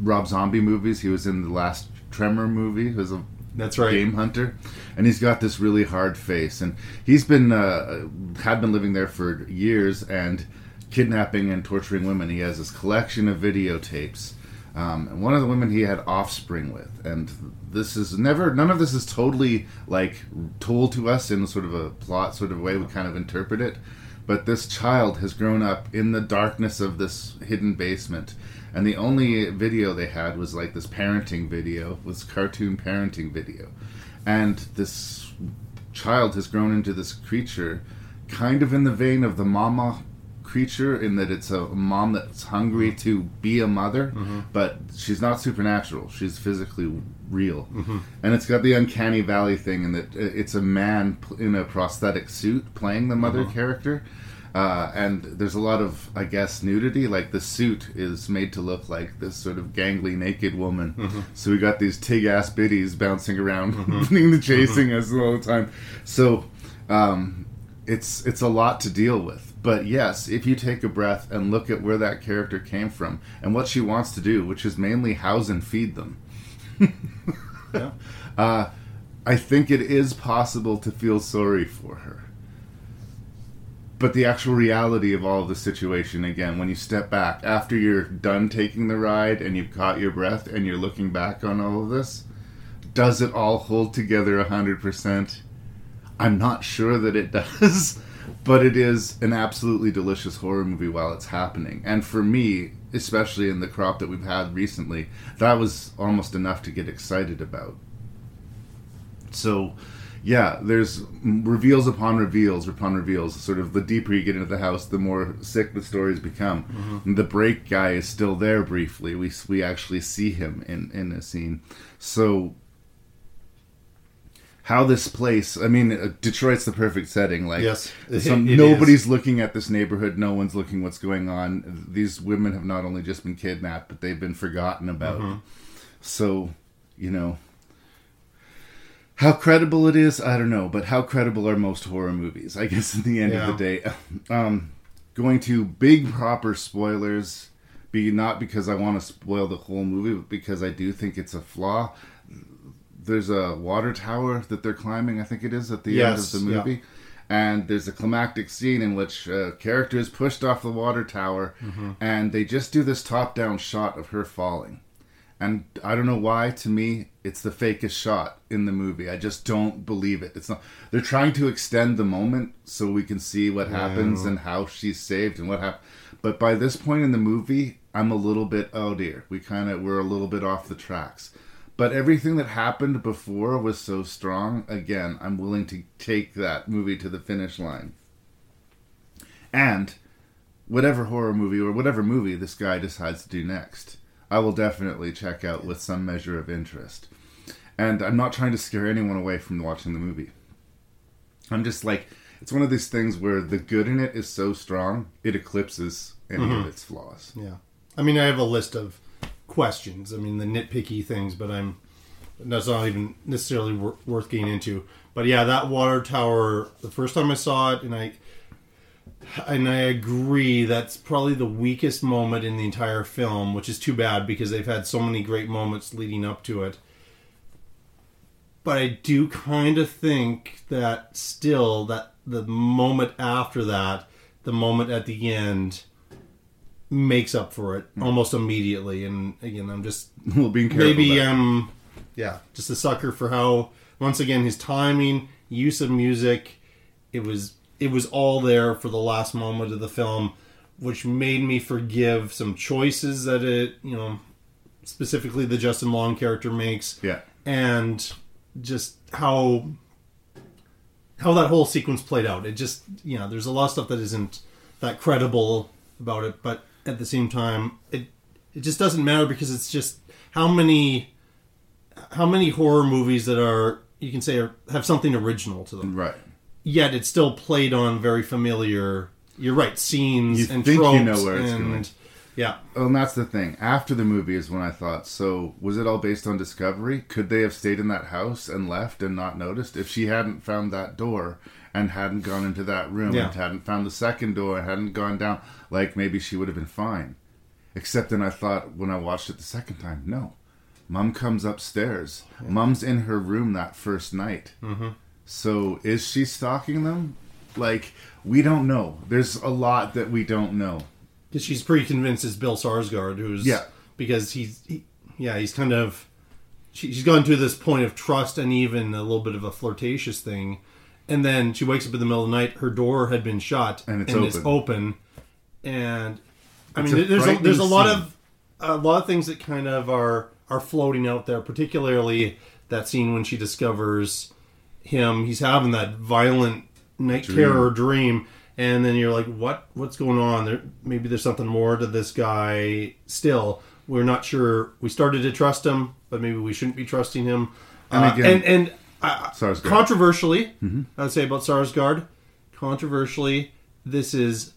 Rob Zombie movies. He was in the last Tremor movie. Was a That's right. game hunter, and he's got this really hard face. And he's been uh, had been living there for years and kidnapping and torturing women. He has this collection of videotapes. Um, and one of the women he had offspring with, and this is never. None of this is totally like told to us in sort of a plot sort of way. We kind of interpret it, but this child has grown up in the darkness of this hidden basement and the only video they had was like this parenting video was cartoon parenting video. And this child has grown into this creature kind of in the vein of the mama creature in that it's a mom that's hungry to be a mother but she's not supernatural. She's physically real. Mhm. and it's got the uncanny valley thing in that it's a man in a prosthetic suit playing the mother Mhm. character uh, and there's a lot of i guess nudity like the suit is made to look like this sort of gangly naked woman Mhm. so we got these tig ass biddies bouncing around *laughs* Mhm. doing the chasing us all the time so um, it's it's a lot to deal with but yes if you take a breath and look at where that character came from and what she wants to do which is mainly house and feed them Yeah. *laughs* uh, I think it is possible to feel sorry for her. But the actual reality of all of the situation, again, when you step back after you're done taking the ride and you've caught your breath and you're looking back on all of this, does it all hold together 100%? I'm not sure that it *laughs* does, but it is an absolutely delicious horror movie while it's happening. And for me, especially in the crop that we've had recently, that was almost enough to get excited about. So, yeah, there's reveals upon reveals upon reveals. Sort of the deeper you get into the house, the more sick the stories become. Mhm. The Brake guy is still there briefly. We we actually see him in in a scene. So how this place i mean uh, detroit's the perfect setting like Yes, some, it nobody's looking at this neighborhood no one's looking what's going on these women have not only just been kidnapped but they've been forgotten about Mhm. so you know how credible it is i don't know but how credible are most horror movies i guess *laughs* in the end of the day? Um going to big proper spoilers be not because i want to spoil the whole movie but because i do think it's a flaw. There's a water tower that they're climbing i think it is at the Yes, end of the yeah. movie. And there's a climactic scene in which a character is pushed off the water tower Mhm. and they just do this top down shot of her falling and i don't know why to me it's the fakest shot in the movie. I just don't believe it. It's not they're trying to extend the moment so we can see what happens and how she's saved and what happened but by this point in the movie i'm a little bit oh dear we kind of we're a little bit off the tracks. But everything that happened before was so strong again i'm willing to take that movie to the finish line. And whatever horror movie or whatever movie this guy decides to do next, I will definitely check out with some measure of interest. And I'm not trying to scare anyone away from watching the movie. I'm just like, it's one of these things where the good in it is so strong, it eclipses any Mhm. of its flaws. Yeah. I mean, I have a list of questions. I mean, the nitpicky things, but I'm that's not even necessarily wor- worth getting into. But yeah, that water tower. The first time I saw it, and I and I agree that's probably the weakest moment in the entire film, which is too bad because they've had so many great moments leading up to it. But I do kind of think that still that the moment after that, the moment at the end makes up for it almost immediately and again I'm just *laughs* Well, being careful maybe there. um yeah, just a sucker for how once again his timing, use of music, it was it was all there for the last moment of the film, which made me forgive some choices that it you know specifically the Justin Long character makes. Yeah. And just how how that whole sequence played out. It just you know, there's a lot of stuff that isn't that credible about it, but at the same time it it just doesn't matter because it's just how many how many horror movies that are you can say are, have something original to them. Right. Yet it's still played on very familiar you're right, scenes You and think tropes you know where it's and going. yeah. Well, and that's the thing. After the movie is when I thought, so was it all based on discovery? Could they have stayed in that house and left and not noticed? If she hadn't found that door and hadn't gone into that room Yeah. and hadn't found the second door and hadn't gone down, like maybe she would have been fine. Except then I thought when I watched it the second time, no. Mom comes upstairs. Mom's in her room that first night. Mhm. So is she stalking them? Like, we don't know. There's a lot that we don't know. Because she's pretty convinced it's Bill Sarsgaard who's Yeah. because he's he, yeah he's kind of she, she's gone to this point of trust and even a little bit of a flirtatious thing, and then she wakes up in the middle of the night. Her door had been shut And it's it's open. open, and I It's mean a there's a, there's a lot scene. of a lot of things that kind of are are floating out there. Particularly that scene when she discovers him. He's having that violent night Dream. terror dream and then you're like what what's going on there maybe there's something more to this guy still we're not sure we started to trust him but maybe we shouldn't be trusting him And Uh, and and uh, Sarsgaard. controversially Mhm. i'd say about sarsgaard controversially this is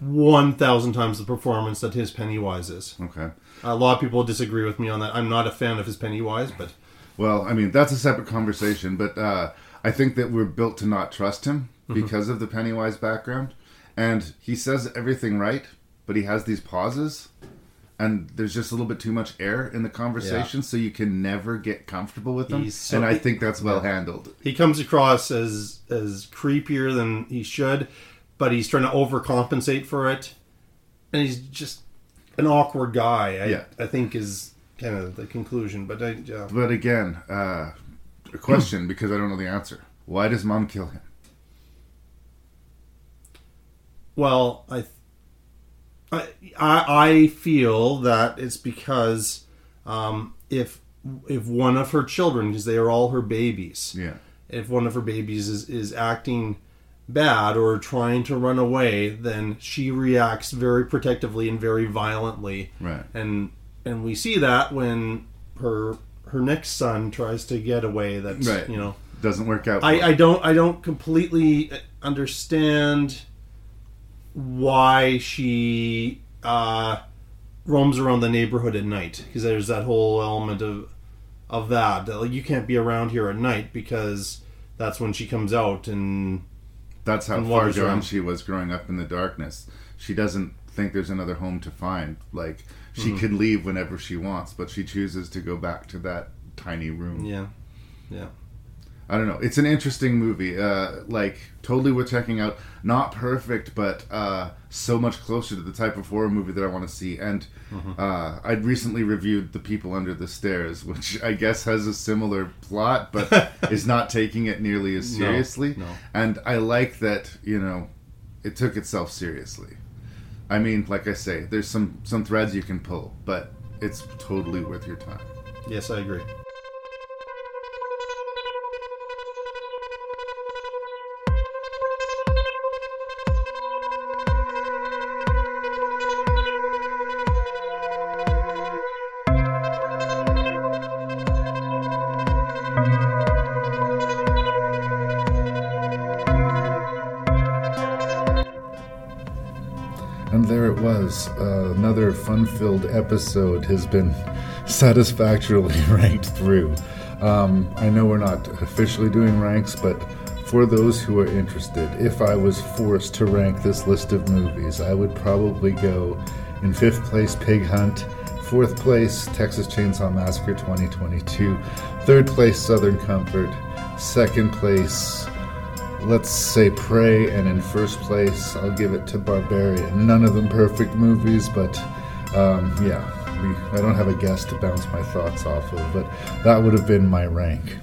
1000 times the performance that his pennywise is Okay. a lot of people disagree with me on that i'm not a fan of his pennywise but Well, I mean, that's a separate conversation, but uh, I think that we're built to not trust him Mhm. because of the Pennywise background. And he says everything right, but he has these pauses, and there's just a little bit too much air in the conversation, so you can never get comfortable with him. He's so- and I think that's well handled. He comes across as as creepier than he should, but he's trying to overcompensate for it, and he's just an awkward guy. I, Yeah. I think is kind of the conclusion. But I, yeah. But again, uh, a question because I don't know the answer. Why does mom kill him? well, I, I I feel that it's because um, if if one of her children, because they are all her babies, Yeah. if one of her babies is, is acting bad or trying to run away, then she reacts very protectively and very violently. Right. And and we see that when her her next son tries to get away. That's Right. you know Doesn't work out. I. I don't I don't completely understand why she uh, roams around the neighborhood at night because there's that whole element of of that, that like you can't be around here at night because that's when she comes out and That's how and far gone she was growing up in the darkness. She doesn't think there's another home to find. Like she Mhm. can leave whenever she wants, but she chooses to go back to that tiny room. Yeah, yeah. I don't know. It's an interesting movie. Uh, like totally worth checking out. Not perfect, but uh, so much closer to the type of horror movie that I want to see. And Mhm. uh, I'd recently reviewed The People Under the Stairs, which I guess has a similar plot, but *laughs* is not taking it nearly as No, seriously. no. And I like that you know it took itself seriously. I mean, like I say, there's some some threads you can pull, but it's totally worth your time. Yes, I agree. Fun filled episode has been *laughs* satisfactorily *laughs* ranked through. Um, I know we're not officially doing ranks, but for those who are interested, if I was forced to rank this list of movies, I would probably go in fifth place Pig Hunt, fourth place Texas Chainsaw Massacre 2022, third place Southern Comfort, second place let's say Prey, and in first place, I'll give it to Barbarian. None of them perfect movies, but um, yeah, we, I don't have a guest to bounce my thoughts off of, but that would have been my rank.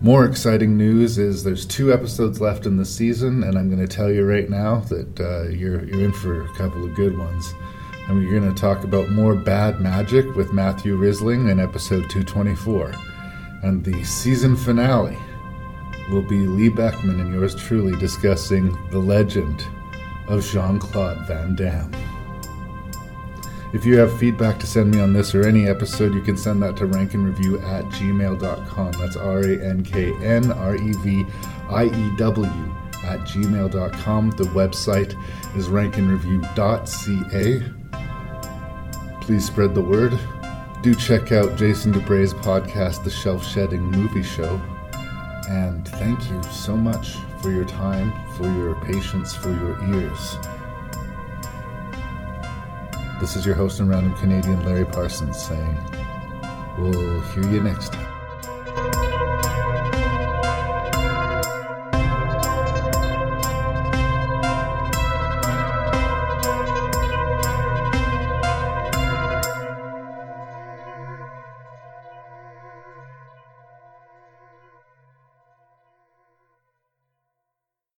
More exciting news is there's two episodes left in the season, and I'm going to tell you right now that uh, you're you're in for a couple of good ones. And we're going to talk about more bad magic with Matthew Risling in episode 224, and the season finale will be Lee Beckmann and yours truly discussing the legend of Jean Claude Van Damme. If you have feedback to send me on this or any episode, you can send that to ranknreview at gmail.com. That's R A N K N R E V I E W at gmail.com. The website is ranknreview.ca. Please spread the word. Do check out Jason Dubray's podcast, The Shelf Shedding Movie Show. And thank you so much for your time, for your patience, for your ears. This is your host and random Canadian, Larry Parsons, saying, We'll hear you next time.